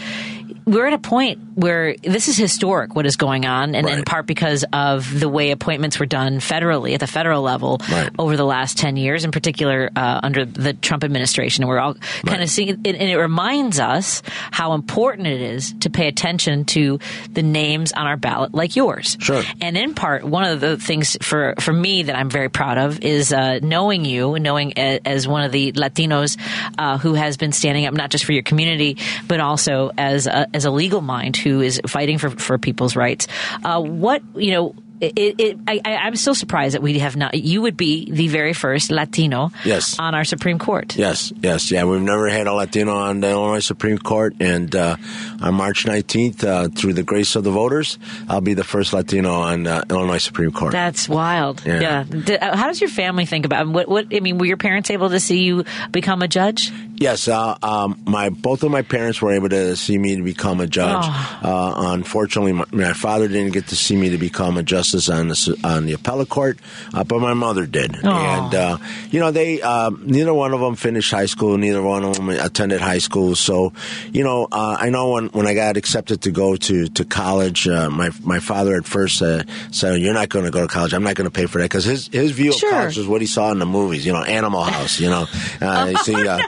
S1: we're at a point where this is historic what is going on, and in part because of the way appointments were done federally at the federal level
S5: Right.
S1: over the last ten years, in particular uh, under the Trump administration. And we're all kind of seeing, it, and it reminds us how important it is to pay attention to the names on our ballot, like yours.
S5: Sure.
S1: And in part, one of the things for, for me that I'm very proud of is uh, knowing you, and knowing a, as one of the Latinos uh, who has been standing up not just for your community, but also as a, as a legal mind who is fighting for, for people's rights. Uh, what, you know, it, it, I, I- I'm still surprised that we have not. You would be the very first Latino
S5: Yes.
S1: on our Supreme Court.
S5: Yes, yes, yeah. We've never had a Latino on the Illinois Supreme Court, and uh, on March 19th, uh, through the grace of the voters, I'll be the first Latino on uh, Illinois Supreme Court.
S1: That's wild.
S5: Yeah.
S1: Yeah. Uh, How does your family think about what? What I mean, were your parents able to see you become a judge?
S5: Yes, uh, um, my both of my parents were able to see me to become a judge.
S1: Oh.
S5: Uh, unfortunately, my, my father didn't get to see me to become a justice on the on the appellate court, uh, but my mother did.
S1: Oh.
S5: And uh, you know, they um, neither one of them finished high school. Neither one of them attended high school. So, you know, uh, I know when, when I got accepted to go to to college, uh, my my father at first uh, said, "You're not going to go to college. I'm not going to pay for that," because his his view
S1: Sure.
S5: of college was what he saw in the movies. You know, Animal House. You know, uh, you see, uh,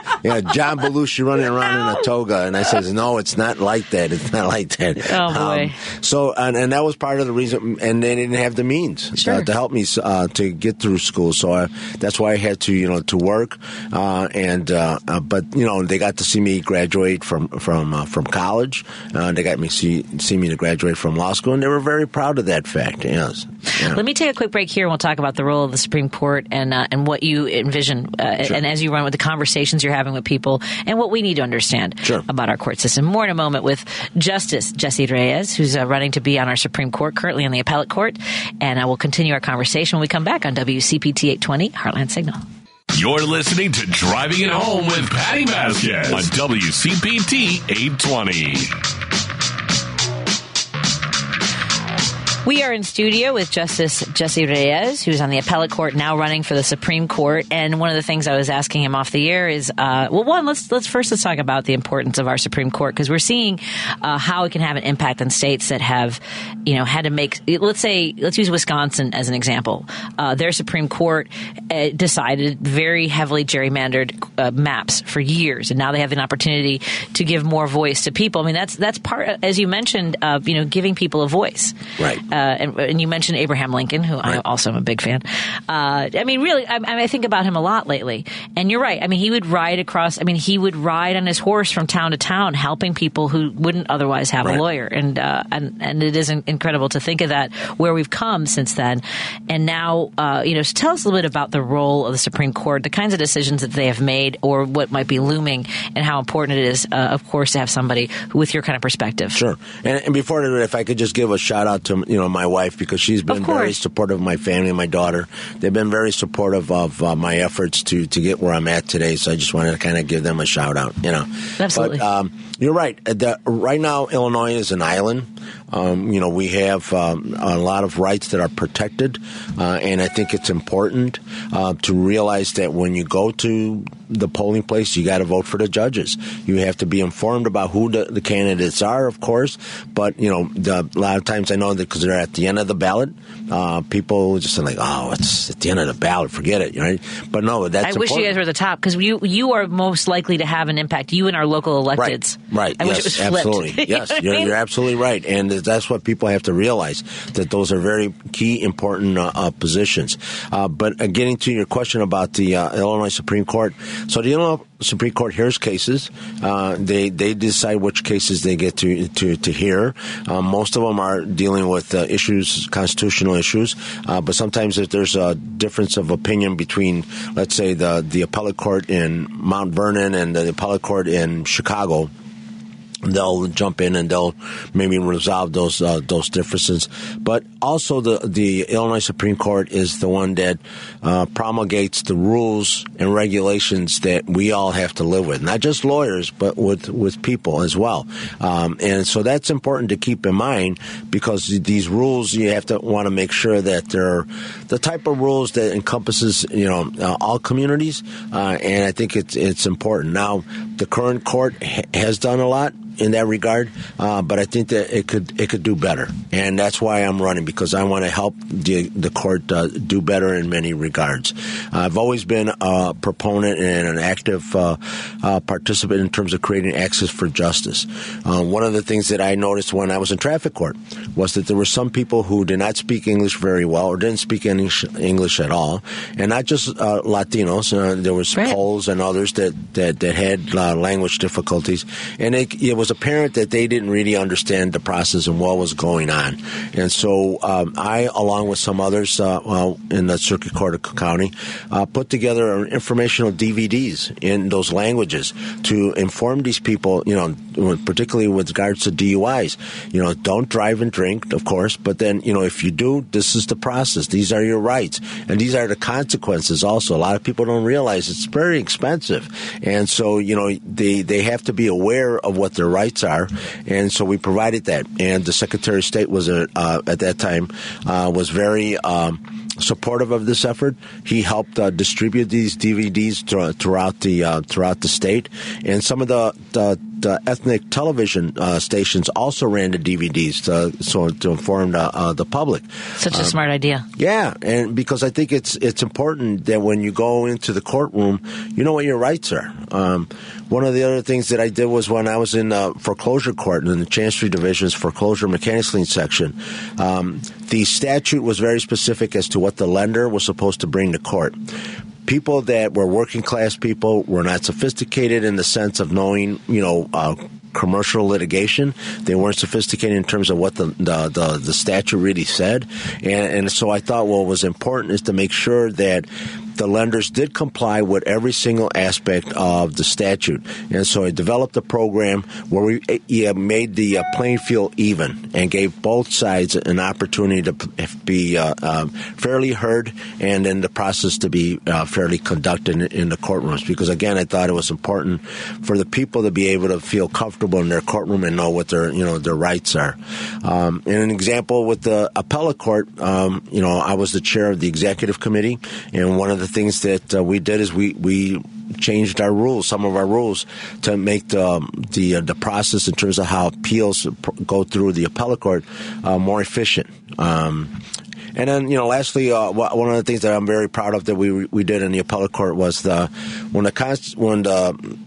S5: yeah, John Belushi running around in a toga, and I says, "No, it's not like that. It's not like that." Um,
S1: Oh, boy.
S5: so, and, and that was part of the reason, and they didn't have the means
S1: Sure.
S5: uh, to help me uh, to get through school. So I, that's why I had to, you know, to work. Uh, and uh, uh, but you know, they got to see me graduate from from uh, from college. Uh, they got me see see me to graduate from law school, and they were very proud of that fact. Yes. Yeah.
S1: Let me take a quick break here, and we'll talk about the role of the Supreme Court and uh, and what you envision, uh, and as you run with the conversations you're having with people, and what we need to understand
S5: Sure.
S1: about our court system. More in a moment with Justice Jesse Reyes, who's uh, running to be on our Supreme Court, currently in the appellate court, and uh, we'll continue our conversation when we come back on WCPT 820 Heartland Signal.
S2: You're listening to Driving It Home with Patti Vasquez on WCPT 820.
S1: We are in studio with Justice Jesse Reyes, who's on the appellate court now running for the Supreme Court. And one of the things I was asking him off the air is, uh, well, one, let's let's first let's talk about the importance of our Supreme Court because we're seeing uh, how it can have an impact on states that have, you know, had to make. Let's say, let's use Wisconsin as an example. Uh, their Supreme Court uh, decided very heavily gerrymandered uh, maps for years, and now they have an opportunity to give more voice to people. I mean, that's that's part, as you mentioned, you know, giving people a voice.
S5: Right.
S1: Uh, and, and, you mentioned Abraham Lincoln, who I also am a big fan. Uh, I mean, really, I, I, think about him a lot lately. And you're right. I mean, he would ride across. I mean, he would ride on his horse from town to town, helping people who wouldn't otherwise have
S5: right.
S1: a lawyer. And uh, and and it is incredible to think of that where we've come since then. And now, uh, you know, tell us a little bit about the role of the Supreme Court, the kinds of decisions that they have made, or what might be looming, and how important it is, uh, of course, to have somebody with your kind of perspective.
S5: Sure. And, and before, that if I could just give a shout out to you know my wife because she's been very supportive of my family and my daughter. They've been very supportive of uh, my efforts to to get where I'm at today. So I just wanted to kind of give them a shout out. You know,
S1: absolutely.
S5: But, um, you're right. The, right now, Illinois is an island. Um, you know, we have um, a lot of rights that are protected, uh, and I think it's important uh, to realize that when you go to the polling place, you got to vote for the judges. You have to be informed about who the, the candidates are, of course. But you know, the, a lot of times I know that because they're at the end of the ballot, uh, people just are like, "Oh, it's at the end of the ballot, forget it." Right? But no, that's.
S1: I wish
S5: important.
S1: you guys were at the top because you you are most likely to have an impact. You and our local electeds.
S5: Right. Right.
S1: I
S5: yes,
S1: wish it was
S5: absolutely. yes, you're, you're, absolutely right, and that's what people have to realize that those are very key, important uh, uh, positions. Uh, but uh, getting to your question about the uh, Illinois Supreme Court, so the Illinois Supreme Court hears cases. Uh, they they decide which cases they get to to, to hear. most of them are dealing with issues, constitutional issues, but sometimes if there's a difference of opinion between, let's say, the the appellate court in Mount Vernon and the appellate court in Chicago they'll jump in and they'll maybe resolve those uh, those differences. But also, the the Illinois Supreme Court is the one that uh, promulgates the rules and regulations that we all have to live with, not just lawyers, but with with people as well. Um, and so that's important to keep in mind because these rules you have to want to make sure that they're the type of rules that encompasses you know uh, all communities. Uh, and I think it's it's important. Now, the current court ha- has done a lot in that regard, uh, but I think that it could it could do better, and that's why I'm running because I want to help the the court uh, do better in many regards. Uh, I've always been a proponent and an active uh, uh, participant in terms of creating access for justice. Uh, one of the things that I noticed when I was in traffic court was that there were some people who did not speak English very well or didn't speak English, English at all, and not just Latinos. there was right. Poles and others that that, that had language difficulties, and it, it was was apparent that they didn't really understand the process and what was going on. And so um, I, along with some others uh, well, in the Circuit Court of County, uh, put together informational DVDs in those languages to inform these people, you know, particularly with regards to DUIs. You know, don't drive and drink, of course, but then, you know, if you do, this is the process. These are your rights. And these are the consequences also. A lot of people don't realize it's very expensive. And so, you know, they, they have to be aware of what their rights are. And so we provided that. And the Secretary of State was, a, uh, at that time, uh, was very, um, supportive of this effort. He helped uh, distribute these DVDs throughout the uh, throughout the state, and some of the, the, the ethnic television uh, stations also ran the DVDs to, so to inform the, uh, the public.
S1: Such a um, smart idea.
S5: Yeah, and because I think it's it's important that when you go into the courtroom, you know what your rights are. Um, one of the other things that I did was when I was in uh, foreclosure court in the Chancery Division's foreclosure mechanics lien section, um, the statute was very specific as to what the lender was supposed to bring to court people that were working class people were not sophisticated in the sense of knowing, you know, uh, commercial litigation. They weren't sophisticated in terms of what the the, the, the statute really said, and, and so I thought what was important is to make sure that the lenders did comply with every single aspect of the statute, and so I developed a program where we uh, yeah, made the uh, playing field even and gave both sides an opportunity to be uh, um, fairly heard and in the process to be uh, fairly conducted in, in the courtrooms. Because again, I thought it was important for the people to be able to feel comfortable in their courtroom and know what their you know their rights are. Um, and an example with the appellate court, um, you know, I was the chair of the executive committee, and one of the things that uh, we did is we we changed our rules, some of our rules, to make the the, uh, the process in terms of how appeals go through the appellate court uh, more efficient. Um, and then, you know, lastly, uh, one of the things that I'm very proud of that we we did in the appellate court was the when the when the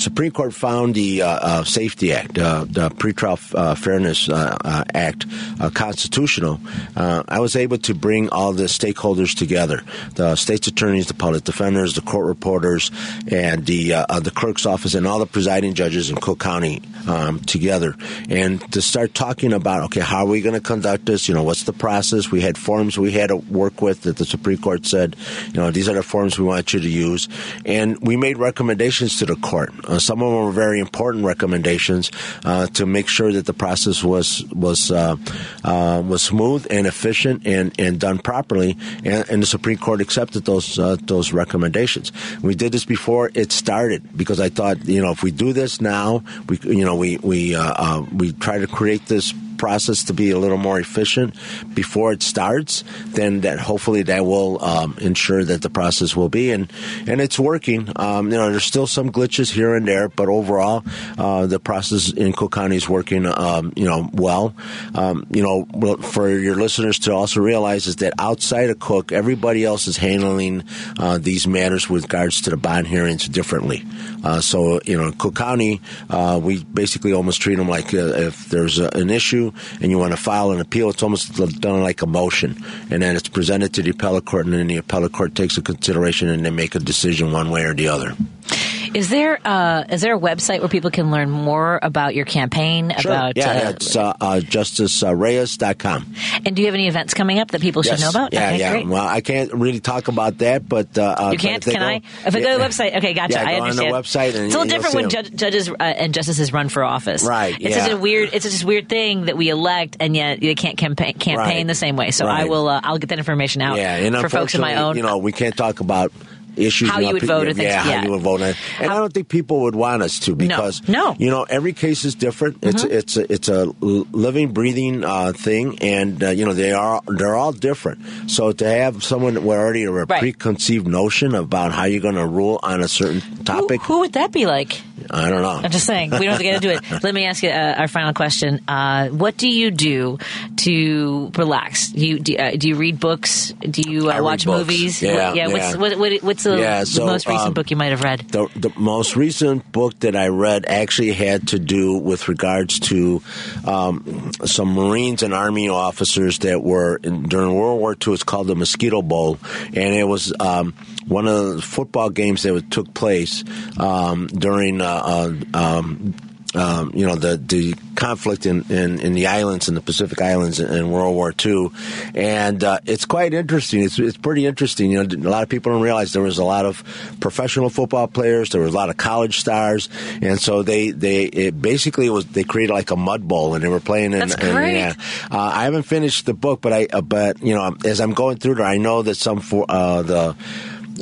S5: Supreme Court found the uh, uh, Safety Act, uh, the Pretrial uh, Fairness uh, Act, constitutional. I was able to bring all the stakeholders together: the state's attorneys, the public defenders, the court reporters, and the the clerk's office, and all the presiding judges in Cook County um, together, and to start talking about okay, how are we going to conduct this? You know, what's the process? We had forms we had to work with that the Supreme Court said, you know, these are the forms we want you to use, and we made recommendations to the court. Uh, some of them were very important recommendations uh, to make sure that the process was was uh, uh, was smooth and efficient and, and done properly. And, and the Supreme Court accepted those uh, those recommendations. We did this before it started because I thought you know if we do this now, we you know we we uh, we try to create this process to be a little more efficient before it starts, then that hopefully that will um, ensure that the process will be and and it's working. Um, you know, there's still some glitches here and there, but overall, uh, the process in Cook County is working. Um, you know, well. Um, you know, for your listeners to also realize is that outside of Cook, everybody else is handling uh, these matters with regards to the bond hearings differently. Uh, so you know, in Cook County, uh, we basically almost treat them like uh, if there's a, an issue and you want to file an appeal, it's almost done like a motion, and then it's presented to the appellate court, and then the appellate court takes a consideration and they make a decision one way or the other.
S1: Is there uh, is there a website where people can learn more about your campaign?
S5: Sure.
S1: About
S5: yeah,
S1: uh,
S5: yeah, it's uh, uh, justicereyes.com.
S1: and do you have any events coming up that people should know about?
S5: Yeah,
S1: okay,
S5: yeah.
S1: great.
S5: Well, I can't really talk about that, but uh, uh,
S1: You can't? Can
S5: go-
S1: I? If I go to the website, okay, gotcha.
S5: Yeah,
S1: I
S5: understand. on the website and
S1: it's a little different
S5: when
S1: when
S5: 'em.
S1: judge, judges uh, and justices run for office.
S5: Right,
S1: It's
S5: yeah.
S1: just a weird. It's just a weird thing that we elect, and yet they can't campaign campaign
S5: Right.
S1: the same way. So I will. Uh, I'll get that information out
S5: Yeah, and
S1: for folks in my own.
S5: You know, we can't talk about issues.
S1: How you would vote things-
S5: Yeah, how you would vote. And I don't think people would want us to because
S1: No.
S5: you know every case is different. It's
S1: Mm-hmm.
S5: it's a, it's a living, breathing uh, thing, and uh, you know they are they're all different. So to have someone with already a
S1: Right.
S5: preconceived notion about how you're going to rule on a certain
S1: who,
S5: topic,
S1: who would that be like?
S5: I don't know.
S1: I'm just saying. We don't have to get into it. Let me ask you uh, our final question. Uh, what do you do to relax? Do you do, uh, do you read books? Do you uh, watch movies?
S5: Yeah,
S1: What- yeah. What's
S5: yeah.
S1: what, what, what's the,
S5: Yeah,
S1: the most recent
S5: um,
S1: book you might have read?
S5: The, the most recent book that I read actually had to do with regards to um, some Marines and Army officers that were in, during World War II. It's called the Mosquito Bowl, and it was um, one of the football games that took place um, during. Uh, uh, um, um, you know the the conflict in, in, in the islands in the Pacific Islands in, in World War II, and uh, it's quite interesting. It's it's pretty interesting. You know, a lot of people don't realize there was a lot of professional football players. There was a lot of college stars, and so they they it basically was they created like a mud bowl, and they were playing. In,
S1: That's great.
S5: yeah, uh, I haven't finished the book, but I uh, but you know as I'm going through there, I know that some for uh, the.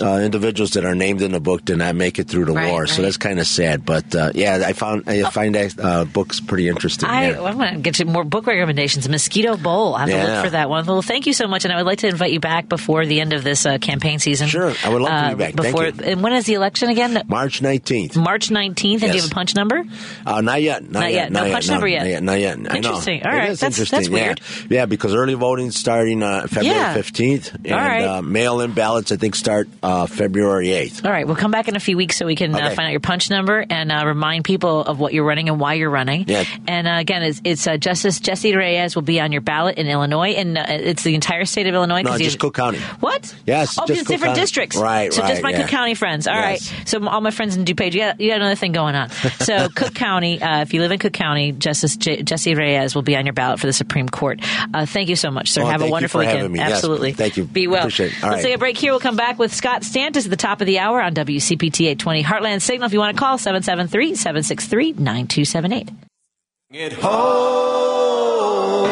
S5: Uh, individuals that are named in the book did not make it through the
S1: Right,
S5: war, so that's kind of sad. But uh, yeah, I found I find that uh, books pretty interesting.
S1: I,
S5: yeah.
S1: I'm going to get you more book recommendations. Mosquito Bowl. I have to
S5: Yeah.
S1: look for that one. Well, thank you so much, and I would like to invite you back before the end of this uh, campaign season.
S5: Sure, I would love to
S1: Uh,
S5: be back. Thank
S1: Before,
S5: you.
S1: And when is the election again?
S5: March nineteenth.
S1: March 19th. And do you have a punch number?
S5: Uh, not yet. Not,
S1: Not yet. No punch
S5: no,
S1: number yet.
S5: Not yet. Not yet. I know.
S1: Interesting. All right. That's- that's weird.
S5: Yeah. yeah, because early voting starting uh, February
S1: Yeah.
S5: fifteenth, and
S1: All right.
S5: uh, mail-in ballots I think start uh, February eighth.
S1: All right, we'll come back in a few weeks so we can uh, find out your punch number and uh, remind people of what you're running and why you're running.
S5: Yeah.
S1: And uh, again, it's, it's uh, Justice Jesse Reyes will be on your ballot in Illinois, and uh, it's the entire state of Illinois.
S5: No, just Cook County.
S1: What?
S5: Yes,
S1: Oh,
S5: just Cook
S1: different
S5: County.
S1: districts.
S5: Right, right.
S1: So just my
S5: yeah.
S1: Cook County friends. All right.
S5: Yes.
S1: So all my friends in DuPage, you got, you got another thing going on. So Cook County, uh, if you live in Cook County, Justice J- Jesse Reyes will be on your ballot for the Supreme Court. Uh, thank you so much, sir.
S5: Oh,
S1: Have a wonderful weekend.
S5: me. Yes,
S1: Absolutely.
S5: thank you.
S1: Be well.
S5: Appreciate it. All
S1: Let's
S5: right.
S1: take a break here. We'll come back with Scott. Scott Stantis at the top of the hour on WCPT 820 Heartland Signal. If you want to call 773 763 9278.
S6: Get home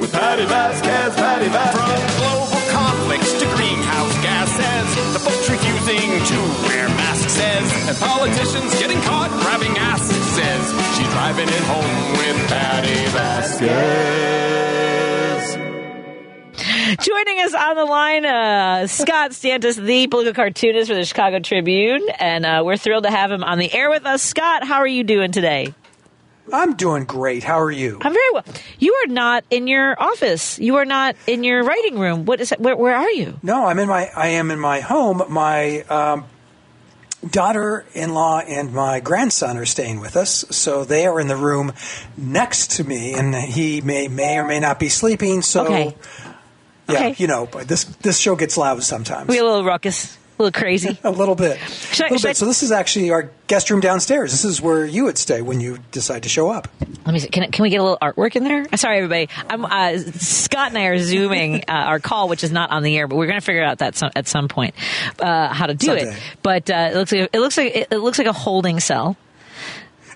S6: with Patti Vasquez, Patti
S7: From global conflicts to greenhouse gases, the folks refusing to wear masks says, and politicians getting caught grabbing ass says, she's driving it home with Patti Vasquez.
S1: Joining us on the line, uh, Scott Stantis, the political cartoonist for the Chicago Tribune, and uh, we're thrilled to have him on the air with us. Scott, how are you doing today?
S8: I'm doing great. How are you?
S1: I'm very well. You are not in your office. You are not in your writing room. What is? Where, where are you?
S8: No, I'm in my. I am in my home. My um, daughter-in-law and my grandson are staying with us, so they are in the room next to me, and he may may or may not be sleeping. So,
S1: Okay.
S8: Yeah,
S1: Okay.
S8: you know, this this show gets loud sometimes.
S1: We a little ruckus, a little crazy.
S8: a little bit.
S1: Should I-
S8: a little
S1: should I-
S8: bit. So this is actually our guest room downstairs. This is where you would stay when you decide to show up.
S1: Let me see. Can, can we get a little artwork in there? Uh, Sorry, everybody. I'm uh, Scott and I are zooming uh, our call, which is not on the air, but we're going to figure out that some, at some point uh, how to do
S8: Someday.
S1: it. But uh, it looks like it looks like it, it looks like a holding cell.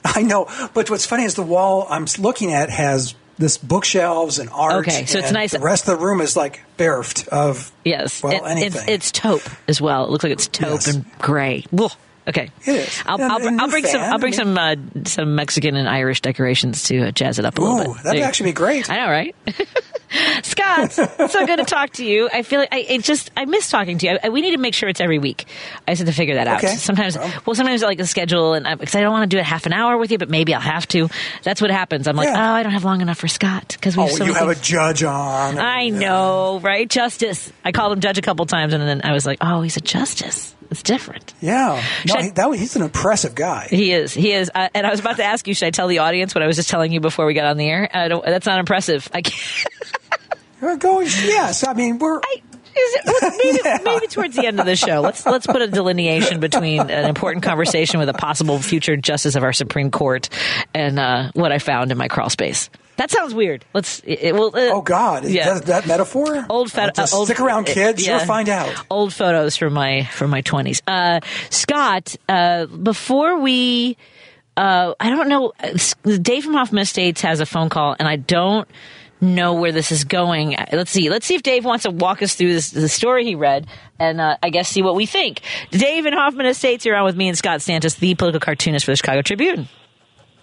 S8: I know, but what's funny is the wall I'm looking at has this bookshelves and art.
S1: Okay, so it's nice-
S8: The rest of the room is like bereft of
S1: Yes,
S8: well
S1: It-
S8: anything.
S1: It's, it's taupe as well. It looks like it's taupe
S8: Yes.
S1: and gray. Ugh. Okay,
S8: It is.
S1: I'll,
S8: And-
S1: I'll,
S8: and
S1: I'll bring
S8: a
S1: some. I'll bring some uh, some Mexican and Irish decorations to uh, jazz it up a little bit.
S8: that'd
S1: There
S8: actually be great.
S1: I know, right? Scott, so good to talk to you. I feel like I it just I miss talking to you. I, we need to make sure it's every week. I just have to figure that out.
S8: Okay.
S1: Sometimes,
S8: Well.
S1: well, sometimes I like the schedule, and uh, because I, don't want to do it half an hour with you, but maybe I'll have to. That's what happens. I'm like,
S8: Yeah.
S1: oh, I don't have long enough for Scott because we
S8: oh,
S1: have so
S8: you have a judge on.
S1: I know, right? Justice. I called him judge a couple times, and then I was like, oh, he's a justice. It's different.
S8: Yeah, no,
S1: I-
S8: that, he's an impressive guy.
S1: He is. He is. Uh, and I was about to ask you, should I tell the audience what I was just telling you before we got on the air? I don't, that's not impressive. I can't.
S8: We're going, yes, I mean we're.
S1: I, is it, maybe, maybe towards the end of the show, let's let's put a delineation between an important conversation with a possible future justice of our Supreme Court and uh, what I found in my crawl space. That sounds weird. Let's. It, it will. Uh,
S8: oh God,
S1: Yeah.
S8: that, that metaphor.
S1: Old
S8: Uh,
S1: photo.
S8: just
S1: old,
S8: stick around, kids.
S1: yeah.
S8: You'll find out.
S1: Old photos from my from my twenties. Uh, Scott, uh, before we, uh, I don't know. uh, Dave from Hoffman Estates has a phone call, and I don't know where this is going. Uh, Let's see. Let's see if Dave wants to walk us through this, the story he read, and uh, I guess see what we think. Dave and Hoffman Estates, you're on with me and Scott Stantis, the political cartoonist for the Chicago Tribune.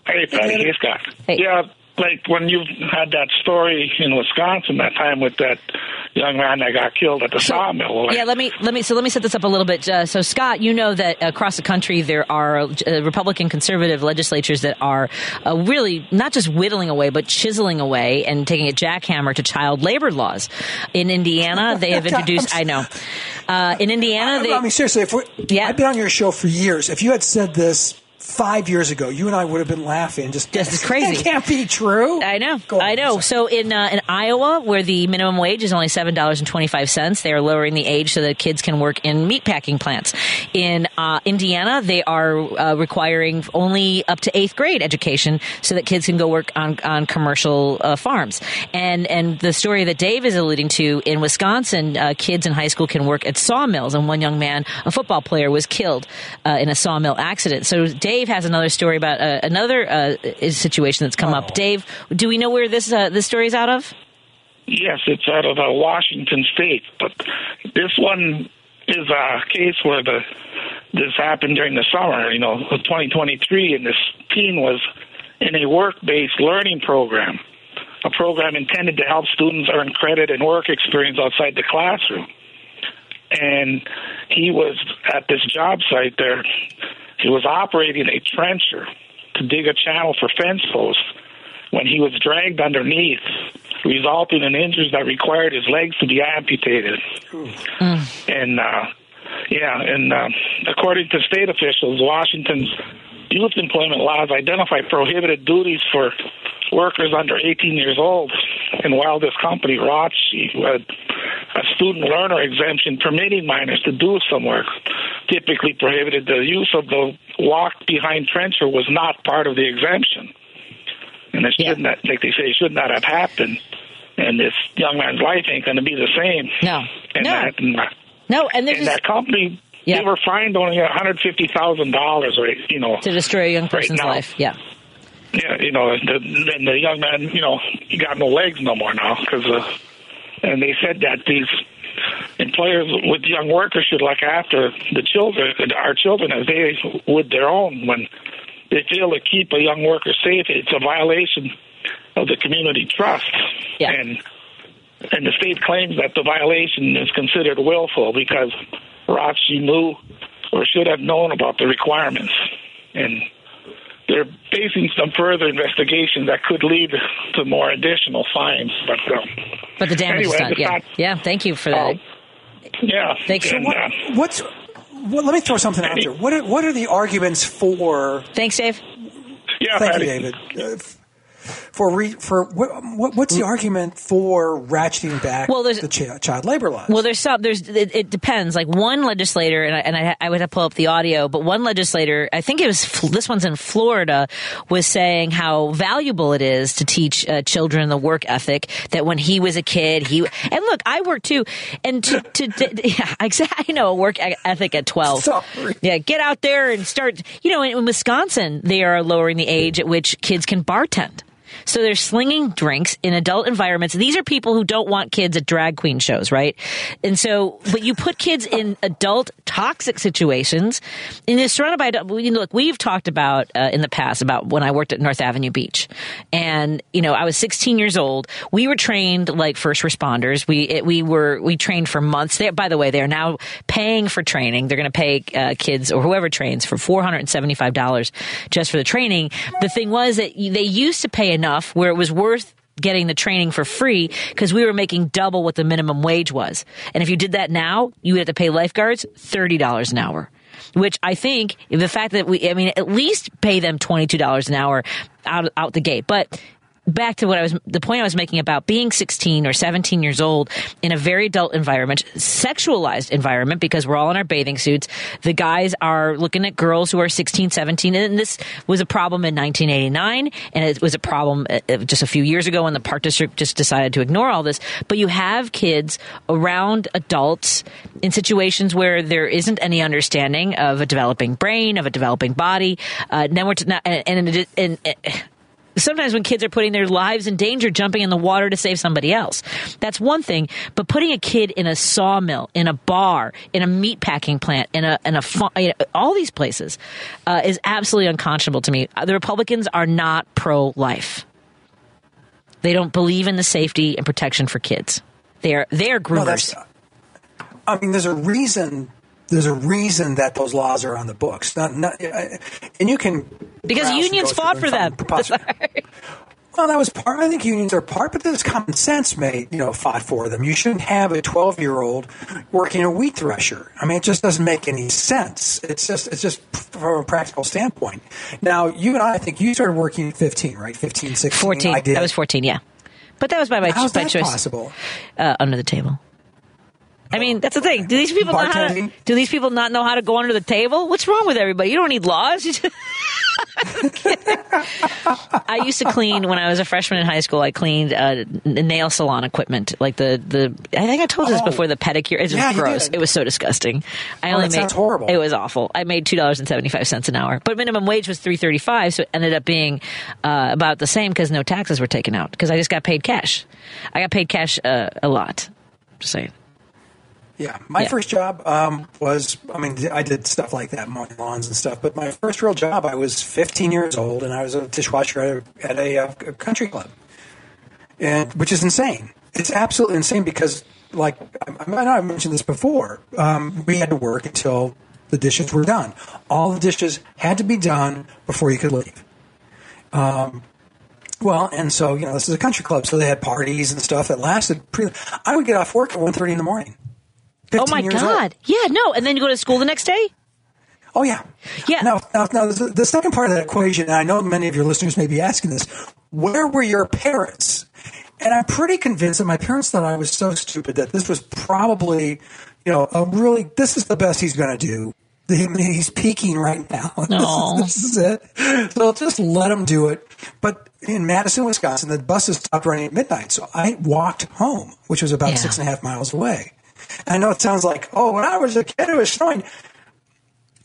S9: Hey, Patti. Hey, Scott.
S1: Hey.
S9: Yeah, like when you had that story in Wisconsin that time with that young man that got killed at the sawmill. like-
S1: Yeah, let me let me so let me set this up a little bit. Uh, so Scott, you know that across the country there are uh, Republican conservative legislatures that are uh, really not just whittling away but chiseling away and taking a jackhammer to child labor laws. In Indiana, they have introduced. I know. Uh, in Indiana,
S8: I,
S1: they.
S8: I mean, seriously, if we,
S1: Yeah.
S8: I've been on your show for years. If you had said this five years ago, you and I would have been laughing. Just
S1: This is crazy.
S8: It can't be true.
S1: I know,
S8: on,
S1: I know. So in uh, in Iowa, where the minimum wage is only seven dollars and twenty five cents, they are lowering the age so that kids can work in meatpacking plants. In uh, Indiana, they are uh, requiring only up to eighth grade education so that kids can go work on on commercial uh, farms. And and the story that Dave is alluding to in Wisconsin, uh, kids in high school can work at sawmills, and one young man, a football player, was killed uh, in a sawmill accident. So Dave has another story about uh, another uh, situation that's come up. Dave, do we know where this uh, this story is out of?
S9: Yes, it's out of uh, Washington State, but this one is a case where the this happened during the summer, you know, of 2023, and this teen was in a work-based learning program, a program intended to help students earn credit and work experience outside the classroom. And he was at this job site there. He was operating a trencher to dig a channel for fence posts when he was dragged underneath, resulting in injuries that required his legs to be amputated. And uh, yeah, and um, according to state officials, Washington's youth employment laws identify prohibited duties for workers under 18 years old. And while this company, Rotschy, who had a student learner exemption permitting minors to do some work, typically prohibited the use of the walk behind trencher was not part of the exemption. And it should not, like they say, it should not have happened. And this young man's life ain't going to be the same.
S1: No,
S9: And
S1: no.
S9: that, and,
S1: No, and there's
S9: and that company
S1: Yeah.
S9: they were fined only one hundred fifty thousand dollars, right? You know,
S1: to destroy a young person's
S9: now.
S1: life. Yeah.
S9: Yeah, you know, the, and the young man, you know, he got no legs no more now because, uh, and they said that these employers with young workers should look after the children, our children, as they would their own. When they fail to keep a young worker safe, it's a violation of the community trust.
S1: Yeah.
S9: And and the state claims that the violation is considered willful because Rotschy knew or should have known about the requirements. And they're facing some further investigation that could lead to more additional fines. But um,
S1: But the damage
S9: Anyway,
S1: is done. Yeah.
S9: not-
S1: Yeah. Thank you for that.
S9: Oh. yeah,
S1: Thanks. So
S9: and,
S8: what,
S9: uh,
S8: what's well, let me throw something out there. What are, what are the arguments for?
S1: Thanks, Dave.
S9: yeah,
S8: Thank you, David. Uh, f- for re, for what, what, what's the argument for ratcheting back
S1: Well, there's-
S8: the chi- child labor laws?
S1: Well, there's some. There's it, it depends. Like one legislator, and I, and I, I would have to pull up the audio, but one legislator, I think it was this one's in Florida, was saying how valuable it is to teach uh, children the work ethic. That when he was a kid, he and look, I work too, and to to, to yeah, I know a work ethic at twelve.
S8: Sorry.
S1: Yeah, get out there and start. You know, in, in Wisconsin, they are lowering the age at which kids can bartend. So they're slinging drinks in adult environments. These are people who don't want kids at drag queen shows, right? And so, but you put kids in adult toxic situations, and they're surrounded by. You look, we've talked about uh, in the past about when I worked at North Avenue Beach, and you know, I was 16 years old. We were trained like first responders. We it, we were we trained for months. By the way, they are now paying for training. They're going to pay uh, kids or whoever trains for 475 dollars just for the training. The thing was that they used to pay enough where it was worth getting the training for free because we were making double what the minimum wage was. And if you did that now, you would have to pay lifeguards $30 an hour. Which I think the fact that we, I mean, at least pay them $22 an hour out, out the gate. But back to what I was, the point I was making about being 16 or 17 years old in a very adult environment, sexualized environment, because we're all in our bathing suits. The guys are looking at girls who are 16, 17, and this was a problem in 1989, and it was a problem uh, uh, just a few years ago when the park district just decided to ignore all this. But you have kids around adults in situations where there isn't any understanding of a developing brain, of a developing body. Uh, we're to, and, and, and, and sometimes when kids are putting their lives in danger jumping in the water to save somebody else. That's one thing but putting a kid in a sawmill in a bar in a meat packing plant in a in a fu- you know, all these places uh, is absolutely unconscionable to me. Uh, the republicans are not pro life they don't believe in the safety and protection for kids. They're they're
S8: No,
S1: groomers.
S8: that's- I mean, there's a reason. There's a reason that those laws are on the books. Not, not, uh, and you can
S1: because unions fought for them
S8: Well, that was part. I think unions are part, but there's common sense made, you know, fought for them. You shouldn't have a 12 year old working a wheat thresher. I mean, it just doesn't make any sense. It's just, it's just from a practical standpoint. Now, you and I, I think you started working at 15, right? 15, 16.
S1: 14
S8: I did.
S1: i was 14 yeah but that was by my,
S8: How's
S1: by
S8: that
S1: choice
S8: possible?
S1: uh, under the table. I mean, that's the thing. Do these people know how to, do these people not know how to go under the table? What's wrong with everybody? You don't need laws. Just- I used to clean when I was a freshman in high school. I cleaned uh, nail salon equipment, like the the. I think I told you this
S8: Oh.
S1: before. The pedicure. It was
S8: Yeah,
S1: gross. It was so disgusting. I
S8: Oh,
S1: only made
S8: horrible.
S1: It was awful. I made two dollars and seventy five cents an hour, but minimum wage was three thirty five, so it ended up being uh, about the same because no taxes were taken out because I just got paid cash. I got paid cash uh, a lot. Just saying.
S8: Yeah, my
S1: Yeah.
S8: first job um, was, I mean, I did stuff like that, mowing lawns and stuff. But my first real job, I was 15 years old, and I was a dishwasher at a, at a, uh, a country club, and which is insane. It's absolutely insane because, like, I, I know I mentioned this before. Um, we had to work until the dishes were done. All the dishes had to be done before you could leave. Um, well, and so you know, this is a country club, so they had parties and stuff that lasted. Pretty, I would get off work at 1.30 in the morning.
S1: Oh my
S8: years old.
S1: god! Yeah, no, and then you go to school the next day.
S8: Oh yeah,
S1: Yeah.
S8: Now, now, now the, the second part of that equation, and I know many of your listeners may be asking this: Where were your parents? And I'm pretty convinced that my parents thought I was so stupid that this was probably, you know, a really this is the best he's going to do. He's peaking right now.
S1: Aw.
S8: this, is, this is it. So just let him do it. But in Madison, Wisconsin, the buses stopped running at midnight, so I walked home, which was about
S1: Yeah.
S8: six and a half miles away. I know it sounds like, oh, when I was a kid, it was snowing.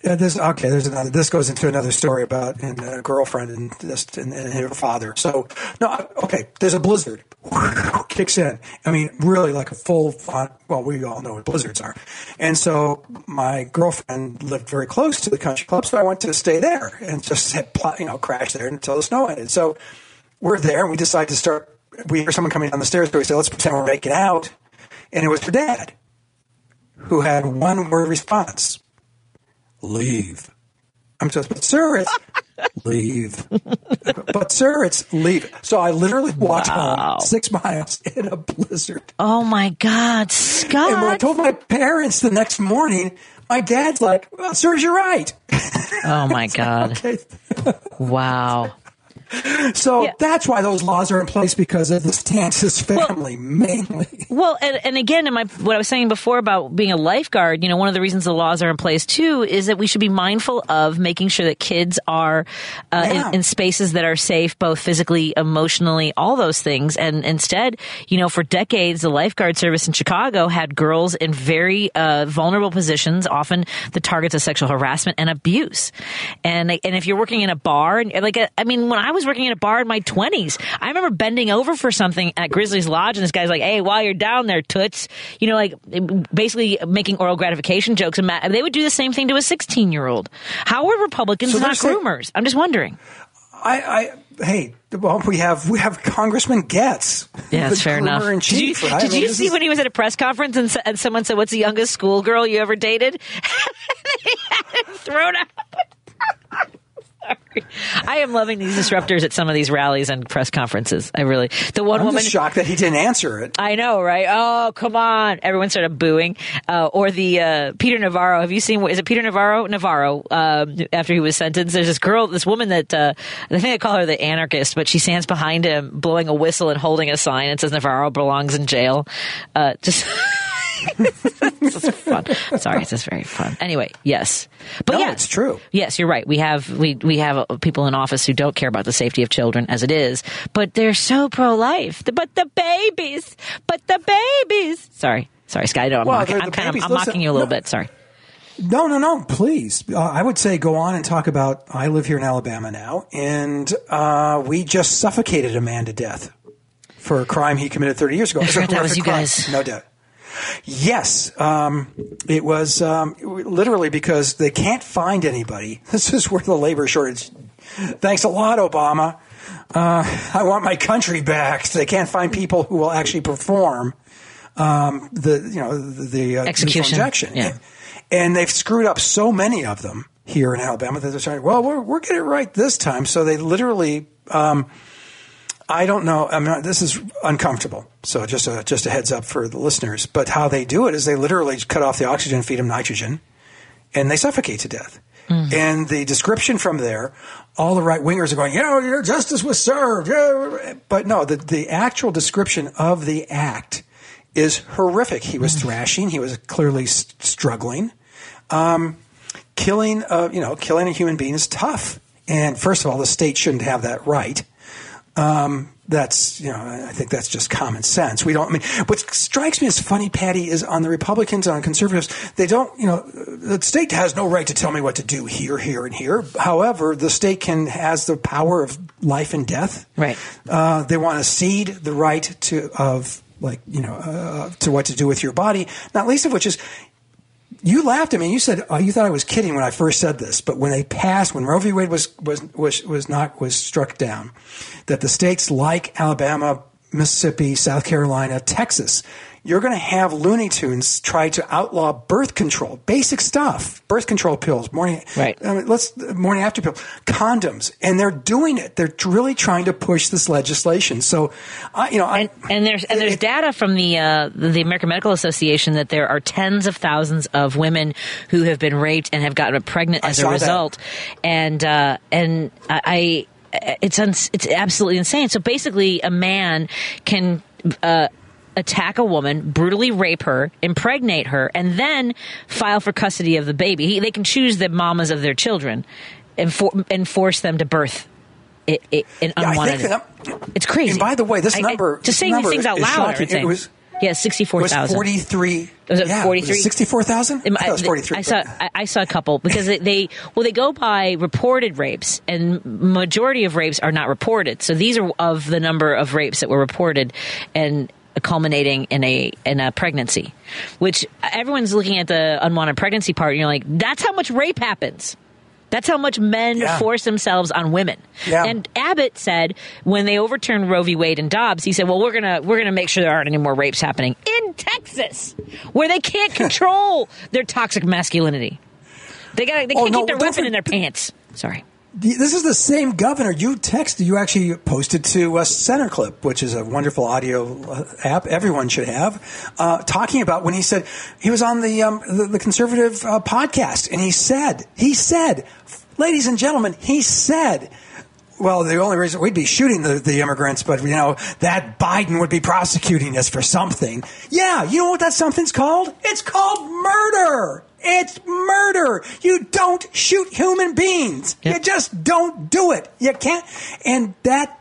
S8: This okay. There's another. This goes into another story about and a girlfriend and this and, and her father. So no, okay. There's a blizzard kicks in. I mean, really like a full. Well, we all know what blizzards are, and so my girlfriend lived very close to the country club, so I went to stay there and just pl- you know crash there until the snow ended. So we're there, and we decide to start. We hear someone coming down the stairs, so we say, "Let's pretend we're making out," and it was her dad, who had one word response leave. I'm just, but sir, it's leave. but sir, it's leave. So I literally walked home six miles in a blizzard.
S1: Oh my God, Scott!
S8: And when I told my parents the next morning, my dad's like, "Well, sir, you're right."
S1: Oh my God!
S8: Okay.
S1: Wow.
S8: So that's why those laws are in place because of the Stantis family mainly.
S1: Well, and, and again, in my what I was saying before about being a lifeguard, you know, one of the reasons the laws are in place too is that we should be mindful of making sure that kids are uh,
S8: Yeah.
S1: in, in spaces that are safe, both physically, emotionally, all those things. And instead, you know, for decades, the lifeguard service in Chicago had girls in very uh, vulnerable positions, often the targets of sexual harassment and abuse. And and if you're working in a bar, and like I mean, when I was working in a bar in my 20s, I remember bending over for something at Grizzly's Lodge, and this guy's like, "Hey, while you're down there, toots," you know, like basically making oral gratification jokes. And they would do the same thing to a 16 year old. How are Republicans
S8: So
S1: not
S8: saying-
S1: groomers? I'm just wondering.
S8: I, I hey, well, we have we have Congressman Gaetz.
S1: Yeah, that's fair enough. Did you, did
S8: I mean,
S1: you see
S8: is-
S1: when he was at a press conference and, and someone said, "What's the youngest schoolgirl you ever dated?" he had thrown out. Sorry. I am loving these disruptors at some of these rallies and press conferences. I really the one
S8: I'm
S1: woman.
S8: shocked that he didn't answer it.
S1: I know, right? Oh, come on! Everyone started booing. Uh, or the uh, Peter Navarro. Have you seen? Is it Peter Navarro? Navarro. Um, after he was sentenced, there's this girl, this woman that uh, I think they call her the anarchist, but she stands behind him, blowing a whistle and holding a sign that says Navarro belongs in jail. Uh, just. this is fun. Sorry, it's just very fun. Anyway, yes, but
S8: No,
S1: yeah,
S8: it's true.
S1: Yes, you're right. We have we we have people in office who don't care about the safety of children as it is, but they're so pro life. But the babies, but the babies. Sorry, sorry, Sky. Know I'm,
S8: Well,
S1: mocking, I'm kind of. I'm
S8: Listen,
S1: mocking you a little
S8: no.
S1: bit. Sorry.
S8: No, no, no. Please, uh, I would say go on and talk about. I live here in Alabama now, and uh, we just suffocated a man to death for a crime he committed 30 years ago. A
S1: forgot that was you
S8: crime,
S1: guys.
S8: No doubt. Yes, um, it was um, literally because they can't find anybody. This is where the labor shortage. Thanks a lot, Obama. Uh, I want my country back. They can't find people who will actually perform um, the you know the, the uh,
S1: Execution.
S8: injection.
S1: Yeah.
S8: And they've screwed up so many of them here in Alabama that they're saying, well, we're, we're getting it right this time. So they literally, um, I don't know. I mean, this is uncomfortable. So just a, just a heads up for the listeners. But how they do it is they literally cut off the oxygen, feed them nitrogen, and they suffocate to death. And the description from there, all the right wingers are going, you know, your justice was served. But no, the, the actual description of the act is horrific. He was thrashing. He was clearly struggling. Um, killing, uh, you know, killing a human being is tough. And first of all, the state shouldn't have that right. Um, that's you know I think that's just common sense. We don't. I mean, what strikes me as funny, Patti, is on the Republicans and on conservatives. They don't. You know, the state has no right to tell me what to do here, here, and here. However, the state can has the power of life and death.
S1: Right.
S8: Uh, they want to cede the right to of like you know uh, to what to do with your body. Not least of which is you laughed at me. You said oh, you thought I was kidding when I first said this, but when they passed, when Roe v. Wade was was was was not was struck down, that the states like Alabama, Mississippi, South Carolina, Texas, you're going to have Looney Tunes try to outlaw birth control, basic stuff, birth control pills, morning,
S1: Right.
S8: I mean, let's morning after pill, condoms, and they're doing it. They're really trying to push this legislation. So, I, you know, I,
S1: And, and there's and there's data from the uh, the American Medical Association that there are tens of thousands of women who have been raped and have gotten pregnant as a
S8: saw that.
S1: result, and uh, and I. I it's uns- it's absolutely insane. So basically, a man can uh, attack a woman, brutally rape her, impregnate her, and then file for custody of the baby. He, they can choose the mamas of their children and, for, and force them to birth it, it, an
S8: Yeah, I
S1: unwanted.
S8: that-
S1: it's crazy.
S8: And by the way, this
S1: I- I-
S8: number
S1: just
S8: this
S1: saying these things out loud. are
S8: shocking.
S1: insane.
S8: It was
S1: Yeah, sixty-four
S8: It was 43.
S1: Was it
S8: yeah,
S1: 43?
S8: 64,000? I was 43.
S1: I saw I, I saw a couple because they, they well they go by reported rapes and majority of rapes are not reported. So these are of the number of rapes that were reported and culminating in a in a pregnancy, which everyone's looking at the unwanted pregnancy part. And you're like, that's how much rape happens. That's how much men
S8: Yeah.
S1: force themselves on women.
S8: Yeah.
S1: And Abbott said when they overturned Roe v. Wade and Dobbs, he said, "Well, we're gonna we're gonna make sure there aren't any more rapes happening in Texas, where they can't control their toxic masculinity. They got they
S8: Oh,
S1: can't
S8: no,
S1: keep their weapon in their pants. Sorry,
S8: This is the same governor you texted. You actually posted to uh, Center Clip, which is a wonderful audio uh, app everyone should have, uh, talking about when he said he was on the um, the, the conservative uh, podcast, and he said he said, ladies and gentlemen, he said. Well, the only reason we'd be shooting the, the immigrants, but you know that Biden would be prosecuting us for something. Yeah, you know what that something's called? It's called murder. It's murder. You don't shoot human beings. You just don't do it. You can't. And that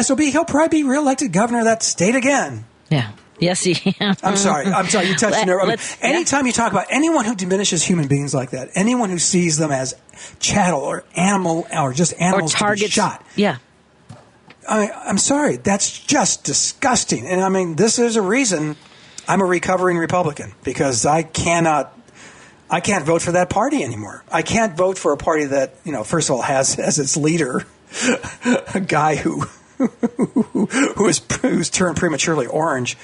S8: SOB, he'll probably be reelected governor of that state again.
S1: yeah, yes, he.
S8: I'm sorry. I'm sorry. You touched
S1: Let-
S8: a nerve. I mean,
S1: let's- yeah.
S8: anytime you talk about anyone who diminishes human beings like that, anyone who sees them as chattel or animal or just
S1: or
S8: animals to be shot,
S1: Yeah,
S8: I, I'm sorry, that's just disgusting. And I mean, this is a reason I'm a recovering Republican because I cannot, I can't vote for that party anymore. I can't vote for a party that, you know, first of all has as its leader a guy who who is who's turned prematurely orange.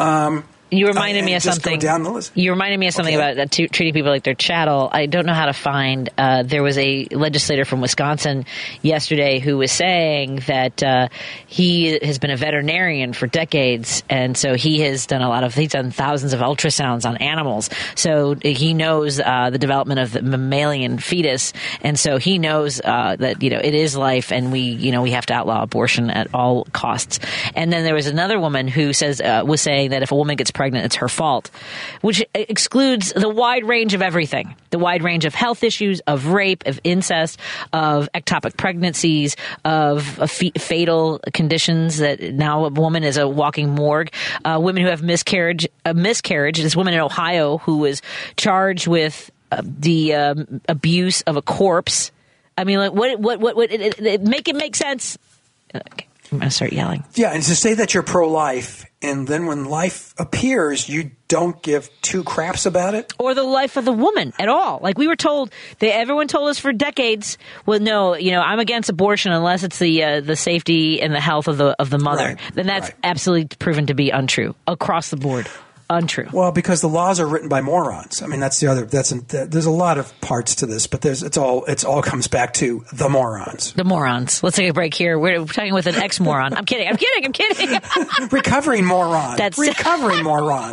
S8: Um,
S1: You reminded
S8: and
S1: me of something.
S8: down the list.
S1: You reminded me of something
S8: Okay.
S1: about uh, t- treating people like they're chattel. I don't know how to find. Uh, there was a legislator from Wisconsin yesterday who was saying that uh, he has been a veterinarian for decades, and so he has done a lot of. He's done thousands of ultrasounds on animals, so he knows uh, the development of the mammalian fetus, and so he knows uh, that you know it is life, and we you know we have to outlaw abortion at all costs. And then there was another woman who says uh, was saying that if a woman gets pregnant, it's her fault, which excludes the wide range of everything, the wide range of health issues, of rape, of incest, of ectopic pregnancies, of uh, fe- fatal conditions that now a woman is a walking morgue, uh, women who have miscarriage, a miscarriage. This woman in Ohio who was charged with uh, the um, abuse of a corpse. I mean, like, what, what, what, what, it, it, it- make it make sense. Okay, I'm going to start yelling.
S8: Yeah, and to say that you're pro-life, and then when life appears, you don't give two craps about it.
S1: or the life of the woman at all. Like we were told, they everyone told us for decades. Well, no, you know, I'm against abortion unless it's the uh, the safety and the health of the of the mother.
S8: Right,
S1: Then that's
S8: right.
S1: absolutely proven to be untrue across the board. Untrue.
S8: Well, because the laws are written by morons. I mean, that's the other. That's there's a lot of parts to this, but there's it's all it's all comes back to the morons.
S1: The morons. Let's take a break here. We're talking with an ex moron. I'm kidding. I'm kidding. I'm kidding.
S8: Recovering moron.
S1: That's-
S8: recovering moron.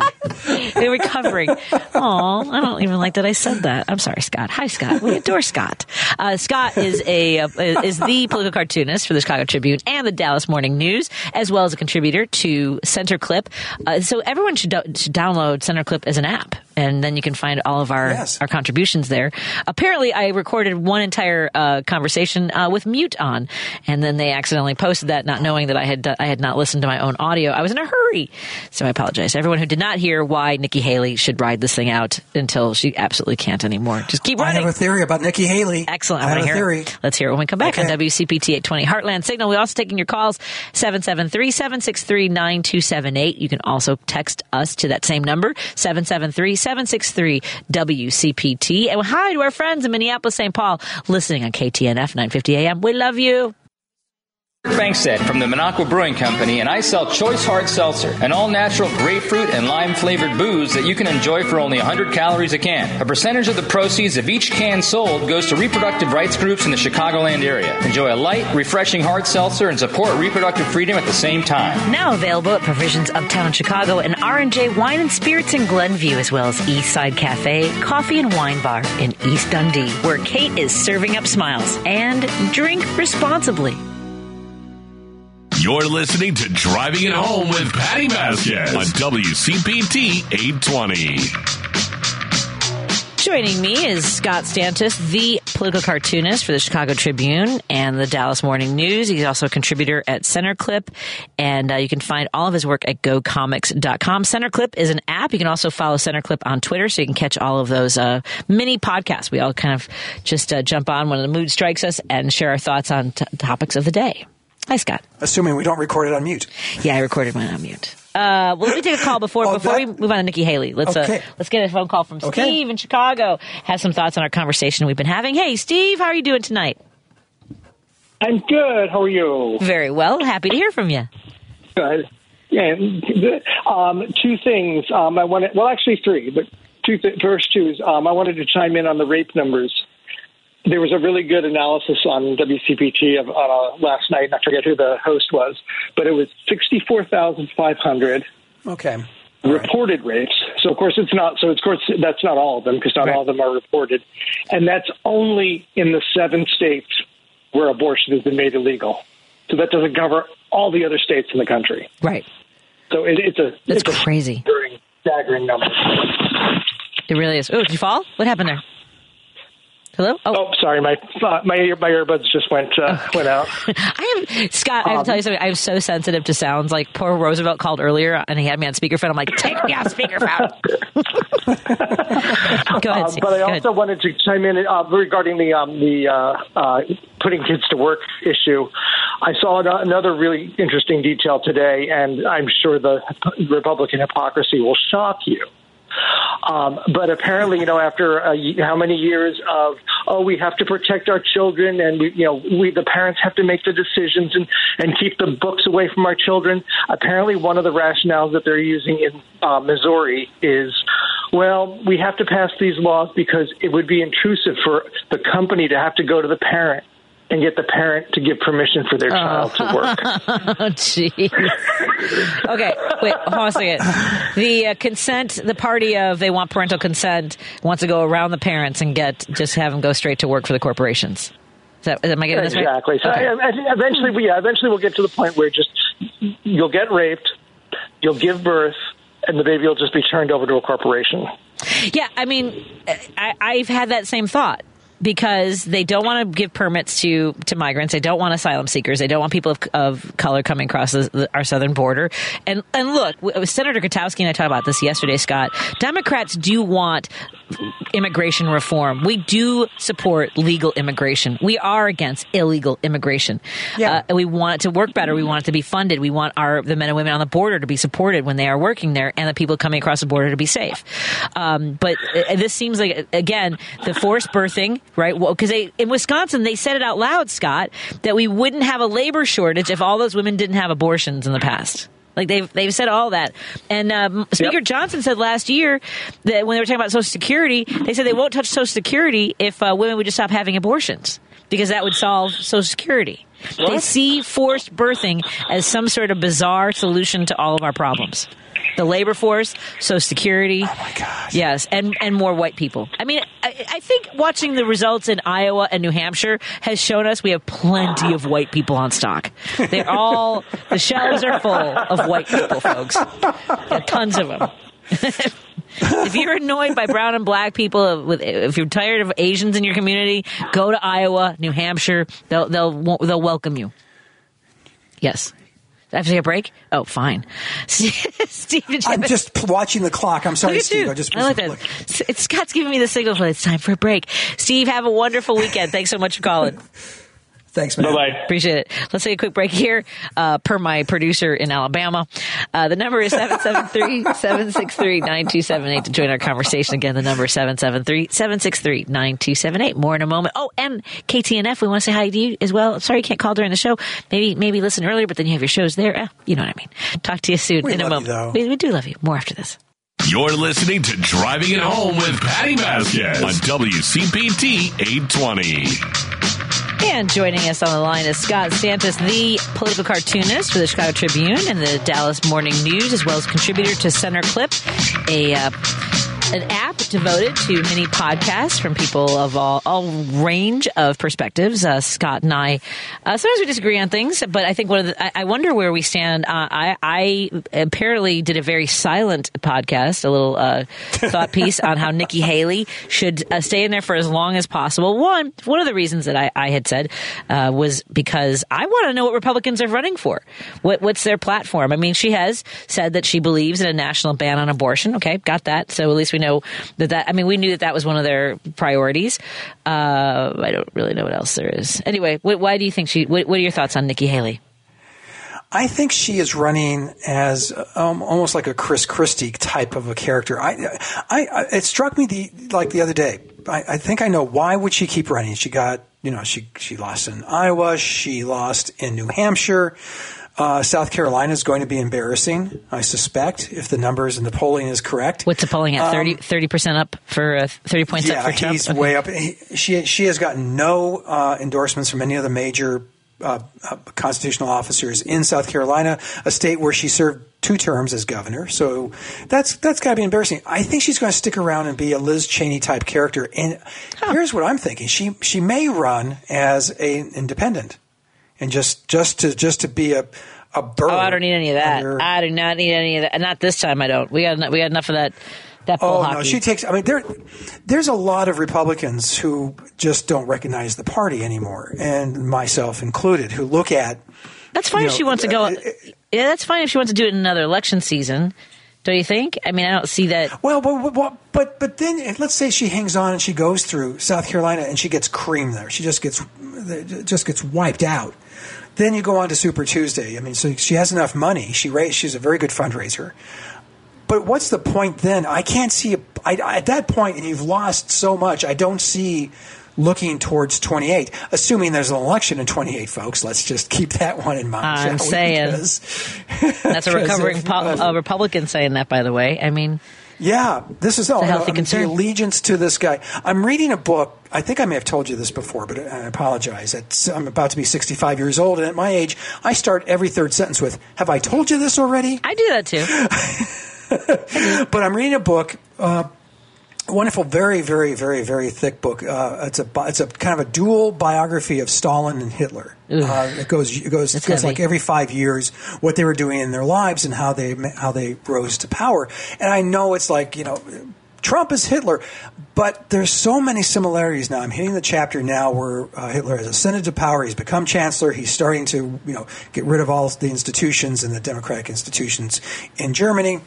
S1: They're recovering. Oh, I don't even like that I said that. I'm sorry, Scott. Hi, Scott. We adore Scott. Uh, Scott is a uh, is the political cartoonist for the Chicago Tribune and the Dallas Morning News, as well as a contributor to Center Clip. Uh, so everyone should, should download Center Clip as an app, and then you can find all of our
S8: Yes.
S1: our contributions there. Apparently, I recorded one entire uh, conversation uh, with mute on, and then they accidentally posted that, not knowing that I had I had not listened to my own audio. I was in a hurry, so I apologize. Everyone who did not hear why Nikki Haley should ride this thing out until she absolutely can't anymore. Just keep
S8: I
S1: running.
S8: have a theory about Nikki Haley.
S1: Excellent.
S8: I
S1: I
S8: have
S1: want to hear
S8: theory.
S1: it. Let's hear it when we come back on WCPT 820 Heartland Signal. We're also taking your calls 773-763-9278. You can also text us to that same number 773-763-WCPT. And hi to our friends in Minneapolis, St. Paul, listening on KTNF 950 AM. We love you.
S10: Bangstad from the Minocqua Brewing Company, and I sell Choice Hard Seltzer, an all natural grapefruit and lime flavored booze that you can enjoy for only 100 calories a can. A percentage of the proceeds of each can sold goes to reproductive rights groups in the Chicagoland area. Enjoy a light, refreshing hard seltzer and support reproductive freedom at the same time.
S1: Now available at Provisions Uptown Chicago and R&J Wine and Spirits in Glenview, as well as East Side Cafe, Coffee and Wine Bar in East Dundee, where Kate is serving up smiles. And drink responsibly.
S2: You're listening to Driving It Home with Patti Vasquez on WCPT 820.
S1: Joining me is Scott Stantis, the political cartoonist for the Chicago Tribune and the Dallas Morning News. He's also a contributor at Centerclip, and uh, you can find all of his work at gocomics.com. Centerclip is an app. You can also follow Centerclip on Twitter so you can catch all of those uh, mini podcasts. We all kind of just uh, jump on when the mood strikes us and share our thoughts on t- topics of the day. Hi, Scott.
S8: Assuming we don't record it on mute.
S1: Yeah, I recorded mine on mute. Uh, well, let me take a call before
S8: Oh,
S1: before
S8: that-
S1: we move on to Nikki Haley. Let's uh, let's get a phone call from
S8: Okay.
S1: Steve in Chicago. Has some thoughts on our conversation we've been having. Hey, Steve, how are you doing tonight?
S11: I'm good. How are you?
S1: Very well. Happy to hear from you.
S11: Good. Yeah. Um, two things. Um, I wanted. Well, actually, three. But two. Th- first two is um, I wanted to chime in on the rape numbers. There was a really good analysis on WCPT of uh, last night. and I forget who the host was, but it was sixty-four thousand five hundred
S8: Okay.
S11: reported rapes. So of course it's not. So of course that's not all of them because not all of them are reported, and that's only in the seven states where abortion has been made illegal. So that doesn't cover all the other states in the country.
S1: Right.
S11: So it, it's a
S1: That's
S11: it's a
S1: crazy.
S11: staggering, staggering number.
S1: It really is. Oh, did you fall? What happened there? Hello?
S11: Oh, sorry, my uh, my ear, my earbuds just went uh, went out.
S1: I am Scott. I have to tell you something. I'm so sensitive to sounds. Like poor Roosevelt called earlier, and he had me on speakerphone. I'm like, take me off speakerphone. Go ahead.
S11: Uh, but I
S1: Go
S11: also
S1: ahead.
S11: wanted to chime in uh, regarding the um, the uh, uh, putting kids to work issue. I saw another really interesting detail today, and I'm sure the Republican hypocrisy will shock you. Um, but apparently, you know, after uh, how many years of oh, we have to protect our children, and we, you know, we the parents have to make the decisions and and keep the books away from our children. Apparently, one of the rationales that they're using in uh, Missouri is, well, we have to pass these laws because it would be intrusive for the company to have to go to the parent and get the parent to give permission for their child to work.
S1: oh, jeez. okay, wait, hold on a second. The uh, consent, the party of they want parental consent wants to go around the parents and get just have them go straight to work for the corporations. Is that, am I getting this right?
S11: Exactly. So
S1: Okay.
S11: I, I eventually, we, yeah, eventually we'll get to the point where just you'll get raped, you'll give birth, and the baby will just be turned over to a corporation.
S1: Yeah, I mean, I, I've had that same thought because they don't want to give permits to to migrants. They don't want asylum seekers. They don't want people of, of color coming across the, our southern border. And and look, Senator Katowski and I talked about this yesterday, Scott. Democrats do want immigration reform. We do support legal immigration. We are against illegal immigration.
S8: Yeah.
S1: Uh, and we want it to work better. We want it to be funded. We want our the men and women on the border to be supported when they are working there, and the people coming across the border to be safe. Um, but uh, this seems like again the forced birthing, right? Because they in Wisconsin they said it out loud, Scott, that we wouldn't have a labor shortage if all those women didn't have abortions in the past. Like they've they've said all that, and um, Speaker Johnson said last year that when they were talking about Social Security, they said they won't touch Social Security if uh, women would just stop having abortions because that would solve Social Security. They see forced birthing as some sort of bizarre solution to all of our problems. The labor force, Social Security, oh my God, yes, and and more white people. I mean, I, I think watching the results in Iowa and New Hampshire has shown us we have plenty of white people on stock. They're all the shelves are full of white people, folks. Got tons of them. if you're annoyed by brown and black people, with if you're tired of Asians in your community, go to Iowa, New Hampshire. They'll they'll they'll welcome you. Yes. I have to take a break. Oh, fine. Steve,
S8: I'm
S1: have
S8: just p- watching the clock. I'm sorry, Steve. I just
S1: I like that. S- It's Scott's giving me the signal for it's time for a break. Steve, have a wonderful weekend. Thanks so much for calling.
S8: Thanks, man.
S11: Bye bye.
S1: Appreciate it. Let's take a quick break here. Uh, per my producer in Alabama, uh, the number is 773-763-9278 to join our conversation. Again, the number is 773-763-9278. More in a moment. Oh, and KTNF, we want to say hi to you as well. Sorry you can't call during the show. Maybe, maybe listen earlier, but then you have your shows there. Eh, you know what I mean. Talk to you soon
S8: We
S1: in a
S8: love you,
S1: moment.
S8: though.
S1: we, we do love you. More after this.
S2: You're listening to Driving It Home with Patti Vasquez on WCPT 820.
S1: And joining us on the line is Scott Stantis, the political cartoonist for the Chicago Tribune and the Dallas Morning News, as well as contributor to Center Clip, a uh, an app devoted to mini podcasts from people of all, all range of perspectives. Uh, Scott and I, uh, sometimes we disagree on things, but I think one of the, I, I wonder where we stand. Uh, I, I apparently did a very silent podcast, a little uh, thought piece on how Nikki Haley should uh, stay in there for as long as possible. One, one of the reasons that I, I had said uh, was because I want to know what Republicans are running for. What, what's their platform? I mean, she has said that she believes in a national ban on abortion. Okay, got that. So at least we know that that. I mean, we knew that that was one of their priorities. Uh, I don't really know what else there is. Anyway, wh- why do you think she? What, what are your thoughts on Nikki Haley?
S8: I think she is running as um, almost like a Chris Christie type of a character. I, I, I it struck me the like the other day. I, I think I know why would she keep running. She got you know she she lost in Iowa. She lost in New Hampshire. Uh, South Carolina is going to be embarrassing, I suspect, if the numbers and the polling is correct.
S1: What's the polling at?
S8: Um,
S1: 30 percent up for uh, thirty points
S8: yeah,
S1: up for Trump.
S8: he's
S1: Okay.
S8: way up. He, she she has gotten no uh, endorsements from any of the major uh, uh, constitutional officers in South Carolina, a state where she served two terms as governor. So that's that's got to be embarrassing. I think she's going to stick around and be a Liz Cheney type character. And here's what I'm thinking: she she may run as an independent, and just just to just to be a a burr.
S1: Oh, I don't need any of that.
S8: under-
S1: I do not need any of that. Not this time. I don't. We got we got enough of that. That
S8: Oh
S1: hockey.
S8: no, she takes. I mean, there, there's a lot of Republicans who just don't recognize the party anymore, and myself included, who look at.
S1: That's fine if she wants to go.
S8: uh,
S1: yeah, that's fine if she wants to do it in another election season. Don't you think? I mean, I don't see that.
S8: Well, but but but, but then let's say she hangs on and she goes through South Carolina and she gets creamed there. She just gets just gets wiped out. Then you go on to Super Tuesday. I mean, so she has enough money. She raised. She's a very good fundraiser. But what's the point then? I can't see a, I, I- at that point, and you've lost so much. I don't see looking towards 28, assuming there's an election in 28, folks. Let's just keep that one in mind.
S1: I'm saying.
S8: Because-
S1: That's a recovering
S8: if-
S1: po- a Republican saying that. By the way, I mean,
S8: Yeah, this is
S1: a
S8: oh,
S1: healthy concern.
S8: The allegiance to this guy. I'm reading a book. I think I may have told you this before, but I apologize. It's, I'm about to be 65 years old, and at my age, I start every third sentence with "Have I told you this already?"
S1: I do that too.
S8: but I'm reading a book. Uh, wonderful, very, very, very, very thick book. Uh, it's a it's a kind of a dual biography of Stalin and Hitler. Uh, it goes it goes it goes like every five years what they were doing in their lives and how they how they rose to power. And I know it's like you know. Trump is Hitler, but there's so many similarities now. I'm hitting the chapter now where uh, Hitler has ascended to power. He's become chancellor. He's starting to, you know, get rid of all the institutions and the democratic institutions in Germany.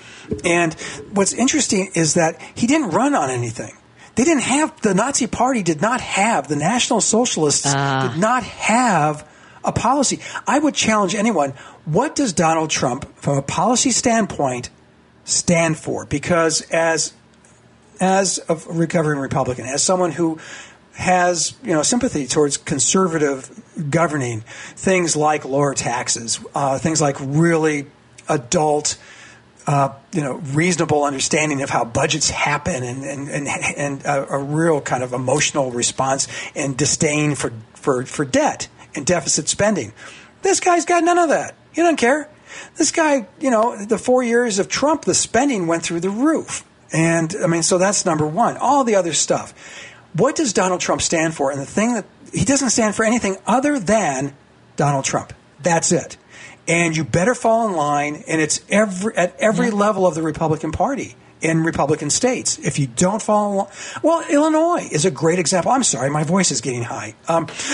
S8: And what's interesting is that he didn't run on anything. They didn't have the Nazi Party did not have the National Socialists did not have a policy. I would challenge anyone. What does Donald Trump, from a policy standpoint, stand for? Because as as a recovering Republican, as someone who has you know sympathy towards conservative governing, things like lower taxes, uh, things like really adult. Uh, you know, reasonable understanding of how budgets happen, and and and, and a, a real kind of emotional response and disdain for, for for debt and deficit spending. This guy's got none of that. He doesn't care. This guy, you know, the four years of Trump, the spending went through the roof. And I mean, so that's number one. All the other stuff. What does Donald Trump stand for? And the thing that he doesn't stand for anything other than Donald Trump. That's it. And you better fall in line. And it's every at every level of the Republican Party in Republican states. If you don't follow, line, well, Illinois is a great example. I'm sorry, my voice is getting high. Um,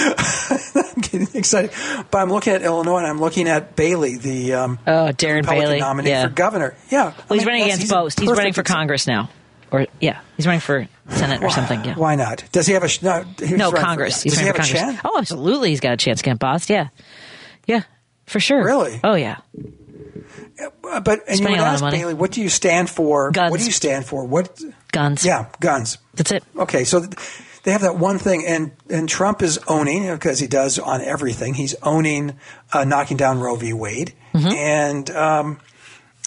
S8: I'm getting excited, but I'm looking at Illinois and I'm looking at Bailey, the um,
S1: oh Darren
S8: Republican
S1: Bailey,
S8: nominee
S1: yeah.
S8: for governor. Yeah,
S1: Well, he's
S8: I mean,
S1: running against
S8: a
S1: both. He's running for Congress now, or yeah, he's running for Senate or something. Yeah.
S8: Why not? Does he have a no? he's
S1: No,
S8: running for-
S1: Congress. He's
S8: Does he
S1: running
S8: have
S1: for
S8: a
S1: Congress.
S8: chance?
S1: Oh, absolutely. He's got a chance against Bost. Yeah. Yeah, for sure.
S8: Really?
S1: Oh, yeah.
S8: Uh, But and you would ask. Bailey, what do you stand for?
S1: Guns.
S8: What do you stand for? What
S1: Guns.
S8: Yeah, guns.
S1: That's it.
S8: Okay, so th- they have that one thing, and and Trump is owning because he does on everything. He's owning uh, knocking down Roe v. Wade,
S1: Mm-hmm.
S8: and um,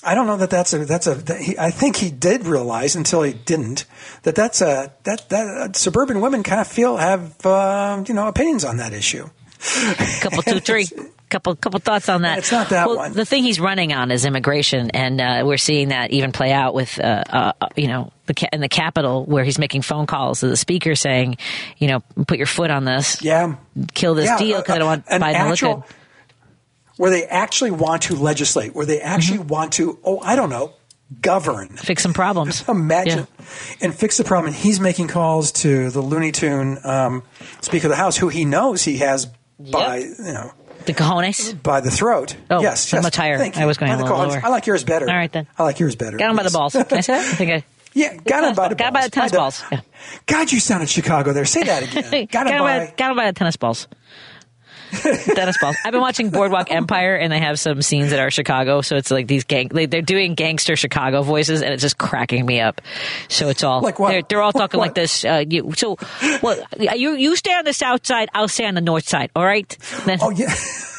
S8: I don't know that that's a that's a. That he, I think he did realize until he didn't that that's a that that uh, suburban women kind of feel have uh, you know opinions on that issue.
S1: couple two three couple couple thoughts on that
S8: It's not that
S1: well,
S8: one.
S1: the thing he's running on is immigration and uh, we're seeing that even play out with uh, uh, you know the in the Capitol where he's making phone calls to the speaker saying, you know, put your foot on this,
S8: Yeah.
S1: kill this
S8: Yeah,
S1: deal because I don't want
S8: an
S1: Biden to look good.
S8: Where they actually want to legislate, where they actually
S1: Mm-hmm.
S8: want to, oh, I don't know, govern.
S1: Fix some problems.
S8: Imagine. And fix the problem. And he's making calls to the Looney Tune um, Speaker of the House, who he knows he has by, you know,
S1: The cojones.
S8: by the throat.
S1: Oh,
S8: yes,
S1: I'm
S8: yes.
S1: much higher.
S8: Thank
S1: I was going
S8: By
S1: a
S8: the
S1: little lower.
S8: I like yours better.
S1: All right, then.
S8: I like yours better.
S1: Got him by the balls. Can I say that? I think I.
S8: Yeah, got him by the
S1: Got him by the tennis
S8: By
S1: balls. Yeah.
S8: God, you sounded Chicago there. Say that again. Got him by.
S1: got him by the tennis balls. tennis balls. I've been watching Boardwalk Empire, and they have some scenes that are Chicago. So it's like these gang. They, they're doing gangster Chicago voices, and it's just cracking me up. So it's all
S8: Like what?
S1: They're, they're all
S8: Like
S1: talking like this. Uh, you, so, well, you you stay on the south side. I'll stay on the north side. All right. That's,
S8: Oh yeah,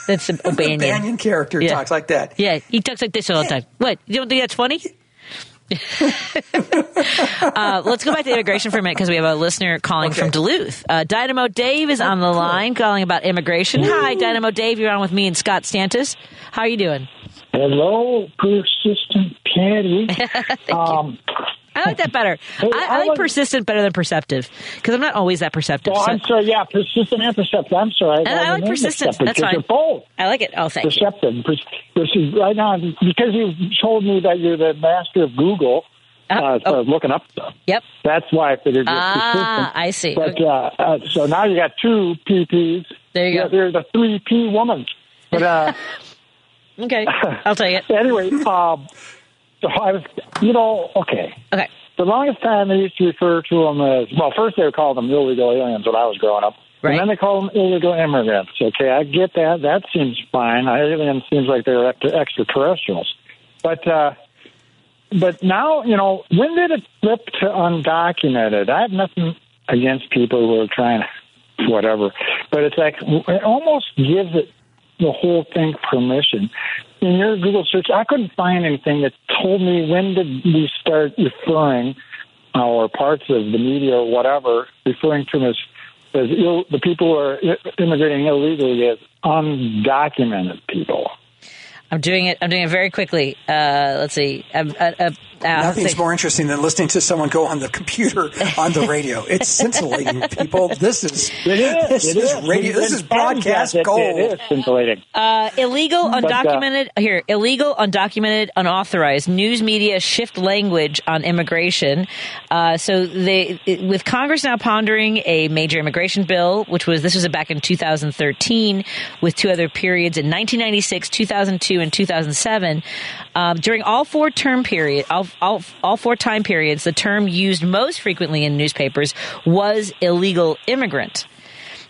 S1: that's O'Banion.
S8: Banyan character
S1: Yeah.
S8: talks like that.
S1: Yeah, he talks like this all the time. What? You don't think that's funny? uh, let's go back to immigration for a minute because we have a listener calling
S8: Okay.
S1: from Duluth. Uh, Dynamo Dave is on the line calling about immigration. Hi, Dynamo Dave. You're on with me and Scott Stantis. How are you doing?
S12: Hello, persistent Patti. um,
S1: I like that better.
S12: Hey,
S1: I, I like
S12: was-
S1: persistent better than perceptive because I'm not always that perceptive.
S12: oh,
S1: so-
S12: I'm sorry. Yeah, persistent and perceptive. I'm sorry.
S1: And I like
S12: the name
S1: persistence.
S12: mixed up
S1: That's fine.
S12: You're both
S1: I like it. Oh, thank you.
S12: perceptive. This is right now because you told me that you're the master of Google. Uh, so I was looking up stuff.
S1: Yep.
S12: That's why I figured
S1: Ah,
S12: persistent.
S1: I see.
S12: But uh, uh, so now you got two PPs.
S1: There you
S12: yeah,
S1: go.
S12: They're the three P woman. But uh,
S1: Okay, I'll tell you.
S12: anyway, um, so I was, you know, okay.
S1: Okay.
S12: The longest time they used to refer to them as, well, first they were called them illegal aliens when I was growing up.
S1: Right.
S12: And then they call them illegal immigrants. Okay, I get that. That seems fine. Alien seems like they're extra- extraterrestrials. But, uh, but now, you know, when did it flip to undocumented? I have nothing against people who are trying to, whatever. But it's like, it almost gives it the whole thing permission. In your Google search, I couldn't find anything that told me when did we start referring, or parts of the media or whatever, referring to them as, as Ill, the people who are immigrating illegally as undocumented people.
S1: I'm doing it. I'm doing it very quickly. Uh, let's see. Uh, uh, uh, uh,
S8: Nothing's
S1: let's see.
S8: more interesting than listening to someone go on the computer on the radio. It's scintillating, people. This is
S12: It is.
S8: This
S12: it
S8: is
S12: is.
S8: radio. This is broadcast
S12: it,
S8: gold.
S12: It is scintillating.
S1: Uh, illegal,
S12: But, uh,
S1: undocumented. here, illegal, undocumented, unauthorized. News media shift language on immigration. Uh, so they, with Congress now pondering a major immigration bill, which was this was back in 2013, with two other periods in 1996, 2002, and 2007. Um, during all four term period, all, all, all four time periods, the term used most frequently in newspapers was illegal immigrant.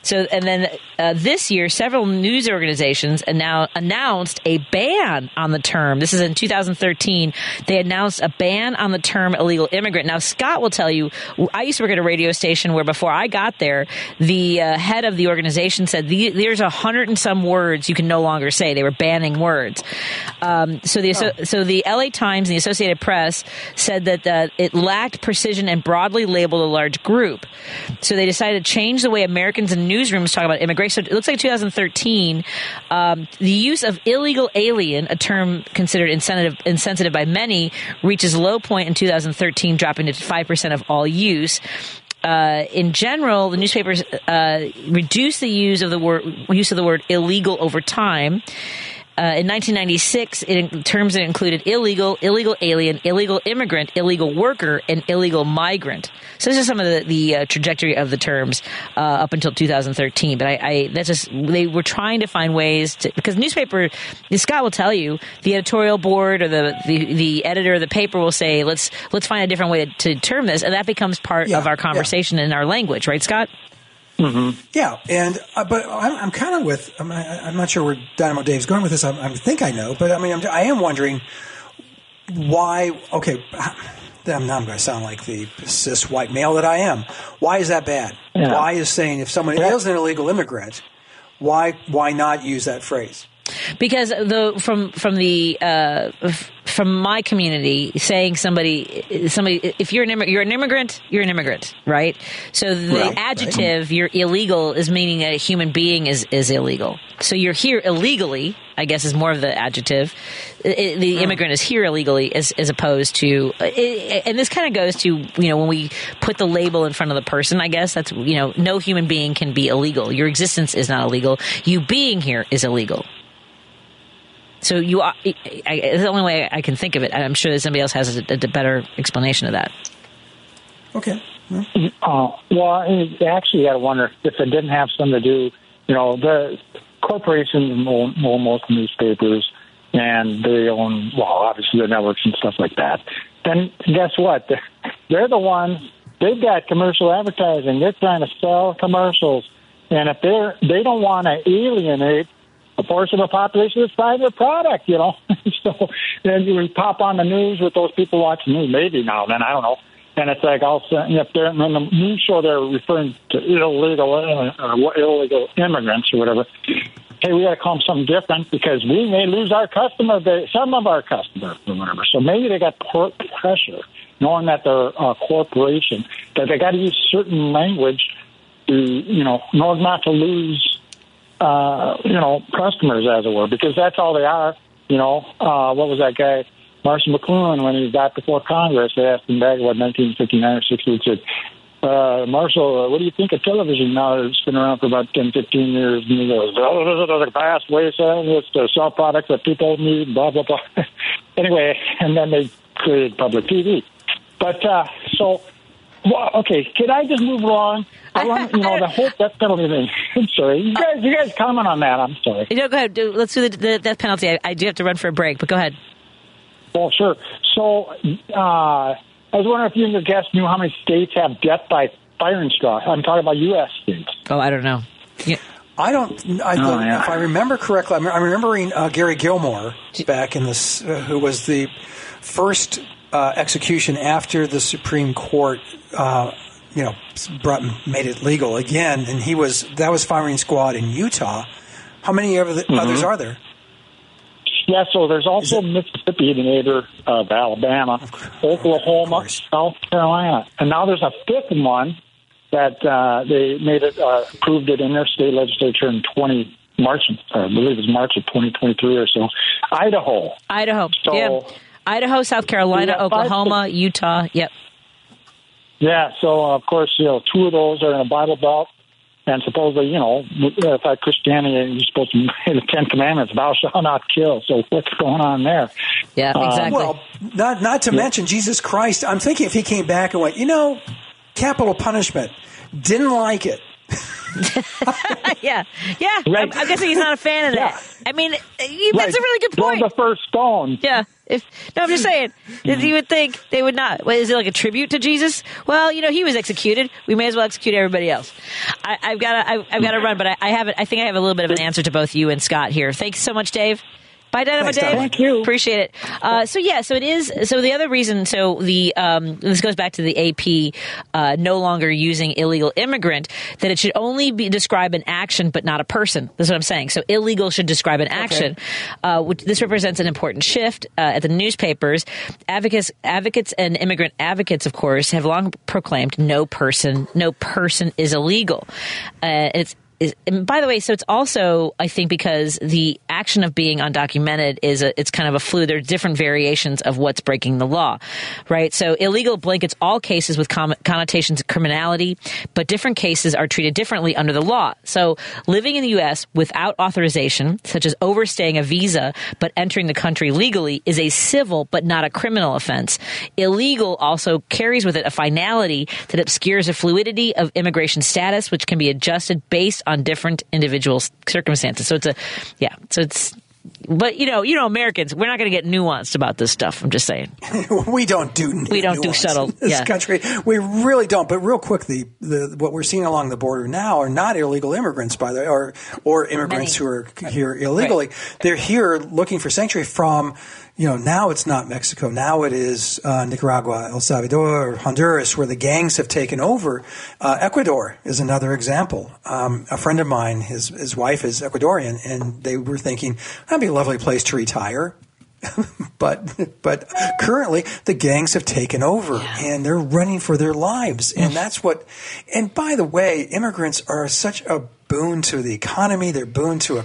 S1: So, and then uh, this year, several news organizations now announced a ban on the term. This is in 2013. They announced a ban on the term illegal immigrant. Now, Scott will tell you, I used to work at a radio station where before I got there, the uh, head of the organization said there's a hundred and some words you can no longer say. They were banning words. Um, so the so the LA Times and the Associated Press said that uh, it lacked precision and broadly labeled a large group. So they decided to change the way Americans in newsrooms talk about immigration. So it looks like 2013, um, the use of illegal alien, a term considered insensitive, insensitive by many, reaches a low point in 2013, dropping to 5% of all use. Uh, in general, the newspapers uh, reduced the use of the word use of the word illegal over time. Uh, in 1996, it, terms that included illegal, illegal alien, illegal immigrant, illegal worker, and illegal migrant. So this is some of the, the uh, trajectory of the terms uh, up until 2013. But I, I that's just they were trying to find ways to because newspaper Scott will tell you the editorial board or the, the, the editor of the paper will say let's let's find a different way to, to term this, and that becomes part of our conversation in our language, right, Scott?
S8: Mm-hmm. Yeah, and uh, but I'm, I'm kind of with. I'm, I'm not sure where Dynamo Dave's going with this. I, I think I know, but I mean, I'm, I am wondering why. Okay, I'm, not going to sound like the cis white male that I am. Why is that bad?
S12: Yeah.
S8: Why is saying if someone is an illegal immigrant, why why not use that phrase?
S1: because the from from the uh, f- from my community saying somebody somebody if you're an immigrant you're an immigrant you're an immigrant right so the
S13: Right,
S1: adjective you're illegal is meaning that a human being is is illegal so you're here illegally I guess is more of the adjective. The hmm. immigrant is here illegally, as, as opposed to, and this kind of goes to you know when we put the label in front of the person. I guess that's you know no human being can be illegal. Your existence is not illegal. You being here is illegal. So you are. I, I, it's the only way I can think of it. I'm sure that somebody else has a, a better explanation of that.
S8: Okay.
S12: Uh, well, and actually, you got to wonder if it didn't have something to do. You know, the corporations own, own most newspapers, and they own well, obviously the networks and stuff like that. Then guess what? They're, they're the ones. They've got commercial advertising. They're trying to sell commercials, and if they're they don't want to alienate a portion of the population that's buying their product, you know. so then you would pop on the news with those people watching news, maybe now and then, I don't know. And it's like all of a sudden, if they're in the news show, they're referring to illegal uh, illegal immigrants or whatever. Hey, we got to call them something different because we may lose our customer some of our customers or whatever. So maybe they got pressure, knowing that they're a corporation, that they got to use certain language to, you know, in order not to lose uh, you know, customers, as it were, because that's all they are. You know, uh, what was that guy, Marshall McLuhan, when he got before Congress, they asked him back, what, 1959 or 60, he said, uh, Marshall, uh, what do you think of television now? It's been around for about 10, 15 years. And he goes, oh, the past wayside, it's to sell products that people need, blah, blah, blah. anyway, and then they created public TV. But, uh, so, well, okay, can I just move along? I want, you know, the whole death penalty thing. I'm sorry. You guys, you guys comment on that. I'm sorry.
S1: You know, go ahead. Do, let's do the, the death penalty. I, I do have to run for a break, but go ahead.
S12: Well, sure. So, uh, I was wondering if you and your guests knew how many states have death by firing straw. I'm talking about U.S. states.
S1: Oh, I don't know. Yeah.
S8: I don't. I,
S12: Oh, yeah.
S8: If I remember correctly, I'm, I'm remembering uh, Gary Gilmore back in this, uh, who was the first uh, execution after the Supreme Court, uh, you know, brought made it legal again, and he was that was firing squad in Utah. How many other,
S12: Mm-hmm.
S8: others are there?
S12: Yeah, so there's also Mississippi, the neighbor of Alabama, Oklahoma, South Carolina, and now there's a fifth one that uh, they made it uh, approved it in their state legislature in 20 March, uh, I believe it was March of 2023 or so. Idaho.
S1: Idaho.
S12: So-
S1: yeah. Idaho, South Carolina,
S12: We got five
S1: Oklahoma, Utah. Yep.
S12: Yeah, so uh, of course, you know, two of those are in a Bible Belt, and supposedly, you know, if I Christianity, you're supposed to the Ten Commandments, "Thou shalt not kill." So what's going on there?
S1: Yeah,
S12: Uh,
S8: Well, not not to mention Jesus Christ. I'm thinking if he came back and went, you know, capital punishment, didn't like it.
S1: yeah. Yeah. I'm, I'm guessing he's not a fan of that. I mean, that's a really good point.
S12: the first stone.
S1: Yeah. If, no, I'm just hmm. saying. If you would think they would not. What, is it like a tribute to Jesus? Well, you know, he was executed. We may as well execute everybody else. I, I've got to. I've, I've got to run, but I, I have. it- I think I have a little bit of an answer to both you and Scott here. Thanks so much, Dave. Bye, Dynamo
S8: Thanks,
S1: Dave.
S8: Dynamo.
S12: Thank you.
S1: Appreciate it. Uh, so yeah, so it is. So the other reason, so the um, this goes back to the AP uh, no longer using illegal immigrant that it should only be describe an action but not a person. That's what I'm saying. So illegal should describe an action. Uh, which this represents an important shift uh, at the newspapers. Advocates, advocates, and immigrant advocates, of course, have long proclaimed no person, no person is illegal. Uh, it's is, and by the way, so it's also I think because the action of being undocumented is a, it's kind of a fluid. There are different variations of what's breaking the law, right? So illegal blankets all cases with connotations of criminality, but different cases are treated differently under the law. So living in the U.S. without authorization, such as overstaying a visa but entering the country legally, is a civil but not a criminal offense. Illegal also carries with it a finality that obscures the fluidity of immigration status, which can be adjusted based on different individual circumstances. So it's a, yeah, so it's, but you know, you know, Americans, we're not going to get nuanced about this stuff. I'm just saying.
S8: we don't do
S1: We don't do subtle,
S8: in this
S1: yeah.
S8: country. We really don't. But real quick, the, the what we're seeing along the border now are not illegal immigrants, by the way, or or immigrants who are here illegally. They're here looking for sanctuary from. You know, now it's not Mexico. Now it is uh, Nicaragua, El Salvador, Honduras, where the gangs have taken over. Uh, Ecuador is another example. Um, a friend of mine, his his wife is Ecuadorian, and they were thinking that'd be a lovely place to retire but but currently the gangs have taken over and they're running for their lives and that's what and by the way immigrants are such a boon to the economy they're boon to a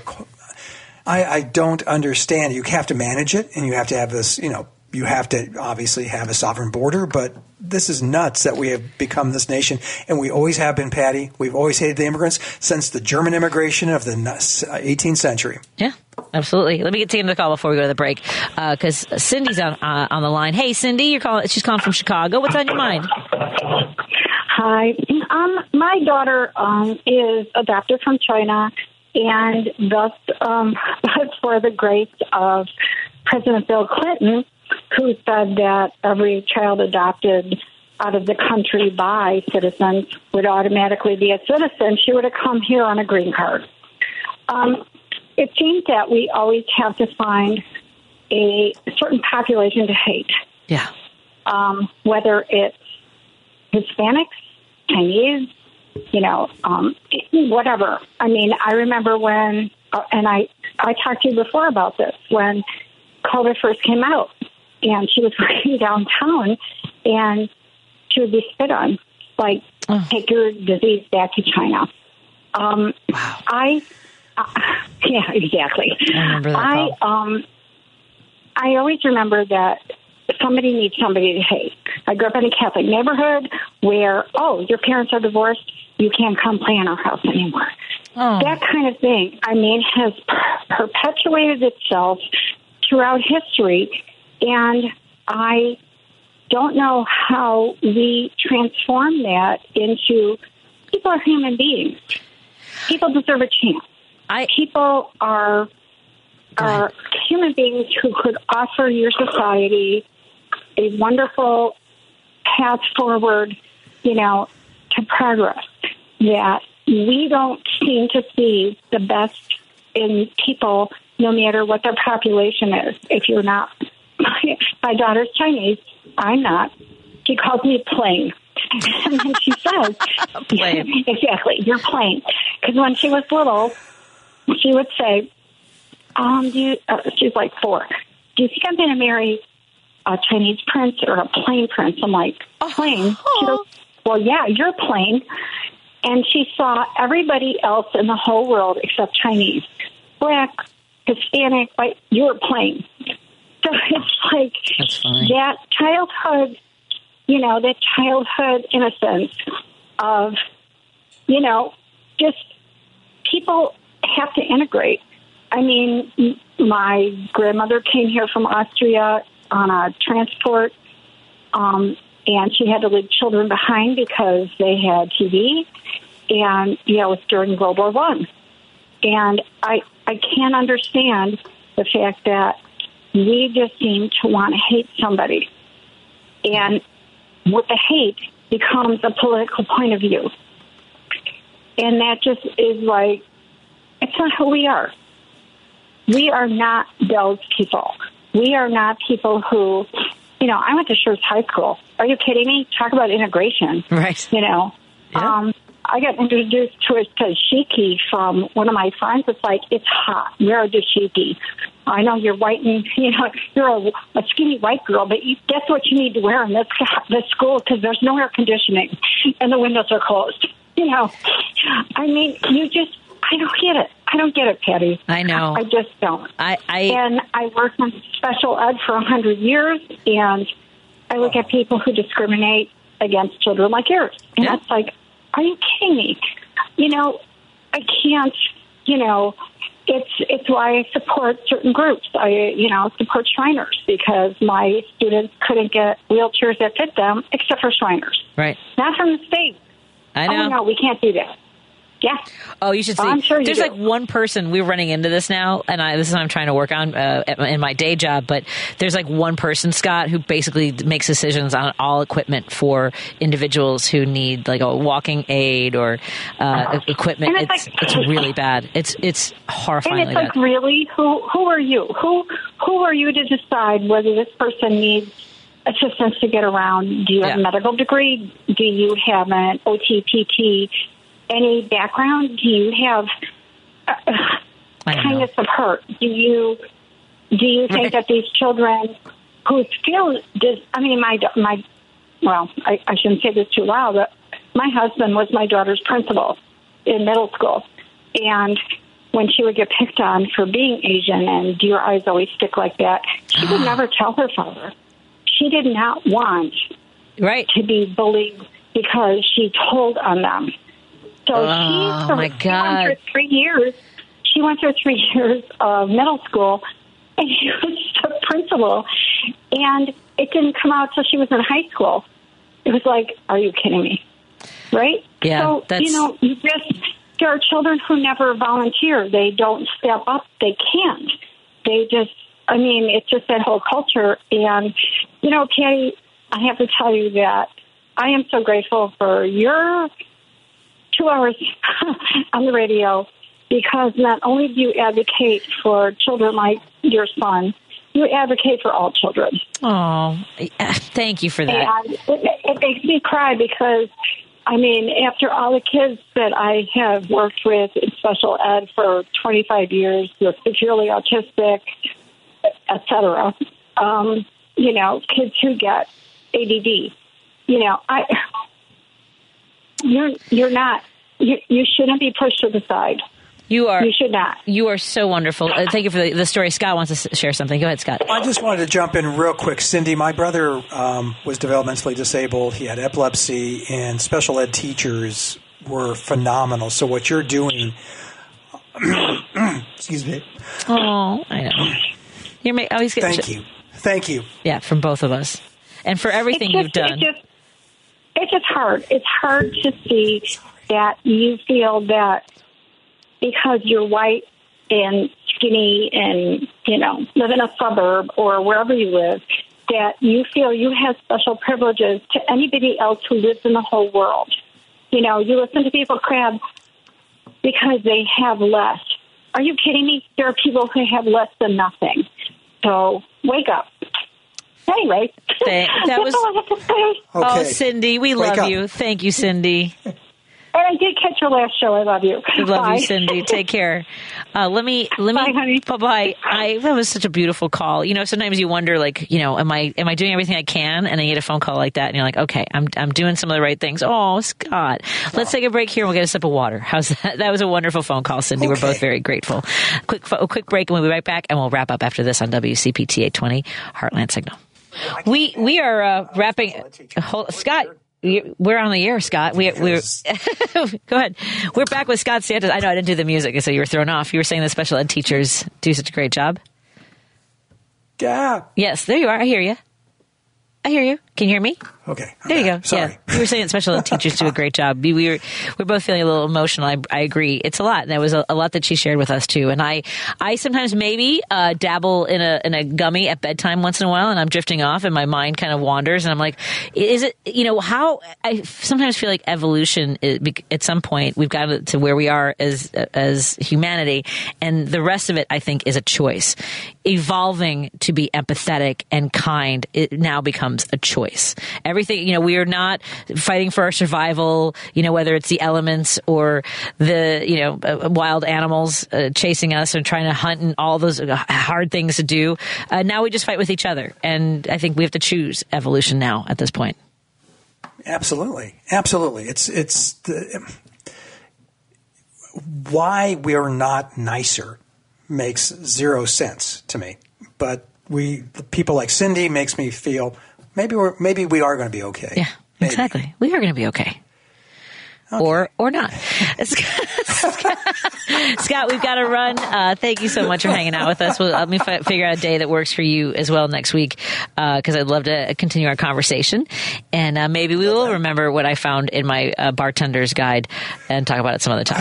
S8: I, I don't understand. You have to manage it, and you have to have this. You know, you have to obviously have a sovereign border, but this is nuts that we have become this nation, and we always have been, Patti. We've always hated the immigrants since the German immigration of the 18th century.
S1: Yeah, absolutely. Let me get to the call before we go to the break, because Cindy's on uh, on the line. Hey, Cindy, you're calling. She's calling from Chicago. What's on your mind?
S13: Hi. Um, my daughter um, is adopted from China, and thus, um, but for the grace of President Bill Clinton, who said that every child adopted out of the country by citizens would automatically be a citizen, she would have come here on a green card. Um, it seems that we always have to find a certain population to hate.
S1: Yeah.
S13: Um, whether it's Hispanics, Chinese, you know, um, whatever. I mean, I remember when, uh, and I, I talked to you before about this, when COVID first came out and she was working downtown and she would be spit on, like,
S1: Oh.
S13: take your disease back to China. Um, I, uh, yeah, exactly.
S1: I remember that
S13: I, um, I always remember that somebody needs somebody to hate. I grew up in a Catholic neighborhood where, oh, your parents are divorced, you can't come play in our house anymore.
S1: Oh.
S13: That kind of thing, I mean, has per- perpetuated itself throughout history, and I don't know how we transform that into people are human beings. People deserve a chance.
S1: I,
S13: people are are human beings who could offer your society a wonderful path forward, you know, to progress. That we don't seem to see the best in people, no matter what their population is. If you're not, my daughter's Chinese, I'm not. She calls me plain. and then she says,
S1: Plain.
S13: exactly, you're plain. Because when she was little, she would say, um, do you, uh, she's like four. Do you think I'm going to marry a Chinese prince or a plain prince? I'm like, uh-huh. plain? She goes, well, yeah, you're plain. And she saw everybody else in the whole world except Chinese, black, Hispanic, white. You're plain. So it's like that childhood, you know, that childhood innocence of, you know, just people have to integrate. I mean, my grandmother came here from Austria on a transport, um, and she had to leave children behind because they had TB, and you know, was during World War One, and I I can't understand the fact that we just seem to want to hate somebody, and with the hate becomes a political point of view, and that just is like it's not who we are. We are not those people. We are not people who, you know, I went to Schurz High School. Are you kidding me? Talk about integration.
S1: Right.
S13: You know, um, I got introduced to a dashiki from one of my friends. It's like, it's hot. Wear a dashiki. I know you're white and, you know, you're a, a skinny white girl, but you, that's what you need to wear in this, this school because there's no air conditioning and the windows are closed. You know, I mean, you just, I don't get it. I don't get it, Patti.
S1: I know.
S13: I just don't.
S1: I, I
S13: and I worked in special ed for a hundred years, and I look at people who discriminate against children like yours, and that's like, are you kidding me? You know, I can't. You know, it's it's why I support certain groups. I you know support Shriners because my students couldn't get wheelchairs that fit them except for Shriners,
S1: Right.
S13: not from the state.
S1: I oh, know.
S13: Oh no, we can't do that. Yeah.
S1: Oh, you should see.
S13: Oh, I'm sure
S1: There's
S13: do.
S1: like one person we're running into this now, and I this is what I'm trying to work on uh, my- in my day job. But there's like one person, Scott, who basically makes decisions on all equipment for individuals who need like a walking aid or uh, equipment.
S13: And
S1: It's
S13: it's
S1: it's, really bad. It's it's
S13: horrifying.
S1: And
S13: it's like,
S1: bad.
S13: really, who who are you? Who who are you to decide whether this person needs assistance to get around? Do you have a medical degree? Do you have an OTPT? Any background? Do you have uh, kindness of heart? Do you do you think that these children who feel dis I mean, my my well, I, I shouldn't say this too loud, but my husband was my daughter's principal in middle school, and when she would get picked on for being Asian and do your eyes always stick like that, she would never tell her father. She did not want
S1: right.
S13: to be bullied because she told on them. So
S1: Oh,
S13: she,
S1: my
S13: she
S1: God.
S13: went through three years. She went through three years of middle school, and she was the principal. And it didn't come out till she was in high school. It was like, are you kidding me? Right?
S1: Yeah,
S13: So
S1: that's-
S13: you know, you just there are children who never volunteer. They don't step up. They can't. They just. I mean, it's just that whole culture. And you know, Patti, I have to tell you that I am so grateful for your two hours on the radio because not only do you advocate for children like your son, you advocate for all children.
S1: Oh, thank you for that.
S13: And it, it makes me cry because, I mean, after all the kids that I have worked with in special ed for 25 years, who are severely autistic, et cetera, um, you know, kids who get ADD, you know, I, you're you're not, you, you shouldn't be pushed to the side.
S1: You are.
S13: You should not.
S1: You are so wonderful. Uh, thank you for the, the story. Scott wants to share something. Go ahead, Scott.
S8: I just wanted to jump in real quick. Cindy, my brother um, was developmentally disabled. He had epilepsy, and special ed teachers were phenomenal. So, what you're doing, excuse me,
S1: Oh, I know. You're ma- always getting
S8: thank you. Thank you.
S1: Yeah, from both of us, and for everything
S13: It's
S1: you've done.
S13: It's just, it's just hard. It's hard to see that you feel that because you're white and skinny and, you know, live in a suburb or wherever you live, that you feel you have special privileges to anybody else who lives in the whole world. You know, you listen to people crab because they have less. Are you kidding me? There are people who have less than nothing. So wake up. Anyway,
S1: Thank- that was-
S13: all I have to say.
S1: Oh, Cindy, we
S13: Wake
S1: love
S13: up.
S1: you. Thank you, Cindy.
S13: And I did catch your last show. I love you.
S1: We love
S13: Bye.
S1: you, Cindy. Take care. Uh, let me let me bye honey. bye. I that was such a beautiful call. You know, sometimes you wonder, like, you know, am I am I doing everything I can? And then you get a phone call like that, and you're like, okay, I'm I'm doing some of the right things. Oh, Scott, let's take a break here. and We'll get a sip of water. How's that? That was a wonderful phone call, Cindy. We're both very grateful. Quick a quick break, and we'll be right back, and we'll wrap up after this on WCPT 820 Heartland Signal. We we are uh, wrapping. Hold, Scott, we're on the air, Scott. We we're go ahead. We're back with Scott Stantis. I know I didn't do the music, so you were thrown off. You were saying the special ed teachers do such a great job.
S8: Yeah.
S1: Yes, there you are. I hear you. I hear you. Can you hear me?
S8: Okay.
S1: There you go.
S8: Sorry.
S1: Yeah, you were saying special ed teachers do a great job. We, we were we're both feeling a little emotional. I, I agree. It's a lot. And there was a, a lot that she shared with us too. And I I sometimes maybe uh, dabble in a in a gummy at bedtime once in a while, and I'm drifting off, and my mind kind of wanders, and I'm like, is it you know how I sometimes feel like evolution is, at some point we've got to where we are as as humanity, and the rest of it I think is a choice. Evolving to be empathetic and kind it now becomes a choice. Everything you know, we are not fighting for our survival. You know, whether it's the elements or the you know uh, wild animals uh, chasing us and trying to hunt and all those uh, hard things to do. Uh, now we just fight with each other, and I think we have to choose evolution now at this point.
S8: Absolutely, absolutely. It's it's the, why we're not nicer makes zero sense to me. But we, people like Cindy, makes me feel maybe we're maybe we are going to be okay.
S1: Yeah, exactly. We are going to be okay. Or or not. Scott, we've got to run. Uh, thank you so much for hanging out with us. Well, let me fi- figure out a day that works for you as well next week because I'd love to continue our conversation. And uh, maybe we will remember what I found in my uh, bartender's guide and talk about it some other time.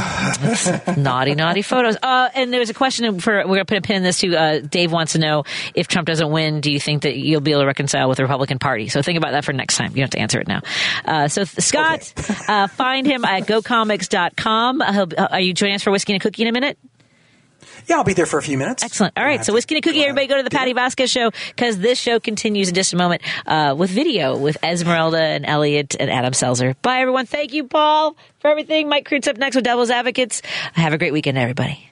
S1: Naughty, naughty photos. Uh, and there was a question for, we're going to put a pin in this too. Uh, Dave wants to know if Trump doesn't win, do you think that you'll be able to reconcile with the Republican Party? So think about that for next time. You don't have to answer it now. Uh, so Scott, uh, find him at gocomics.com. Uh, he'll- are you joining us for Whiskey and a Cookie in a minute?
S8: Yeah, I'll be there for a few minutes.
S1: Excellent. All right. So, Whiskey and a Cookie, everybody go to the Patti Vasquez show because this show continues in just a moment uh, with video with Esmeralda and Elliot and Adam Selzer. Bye, everyone. Thank you, Paul, for everything. Mike Kreutz up next with Devil's Advocates. Have a great weekend, everybody.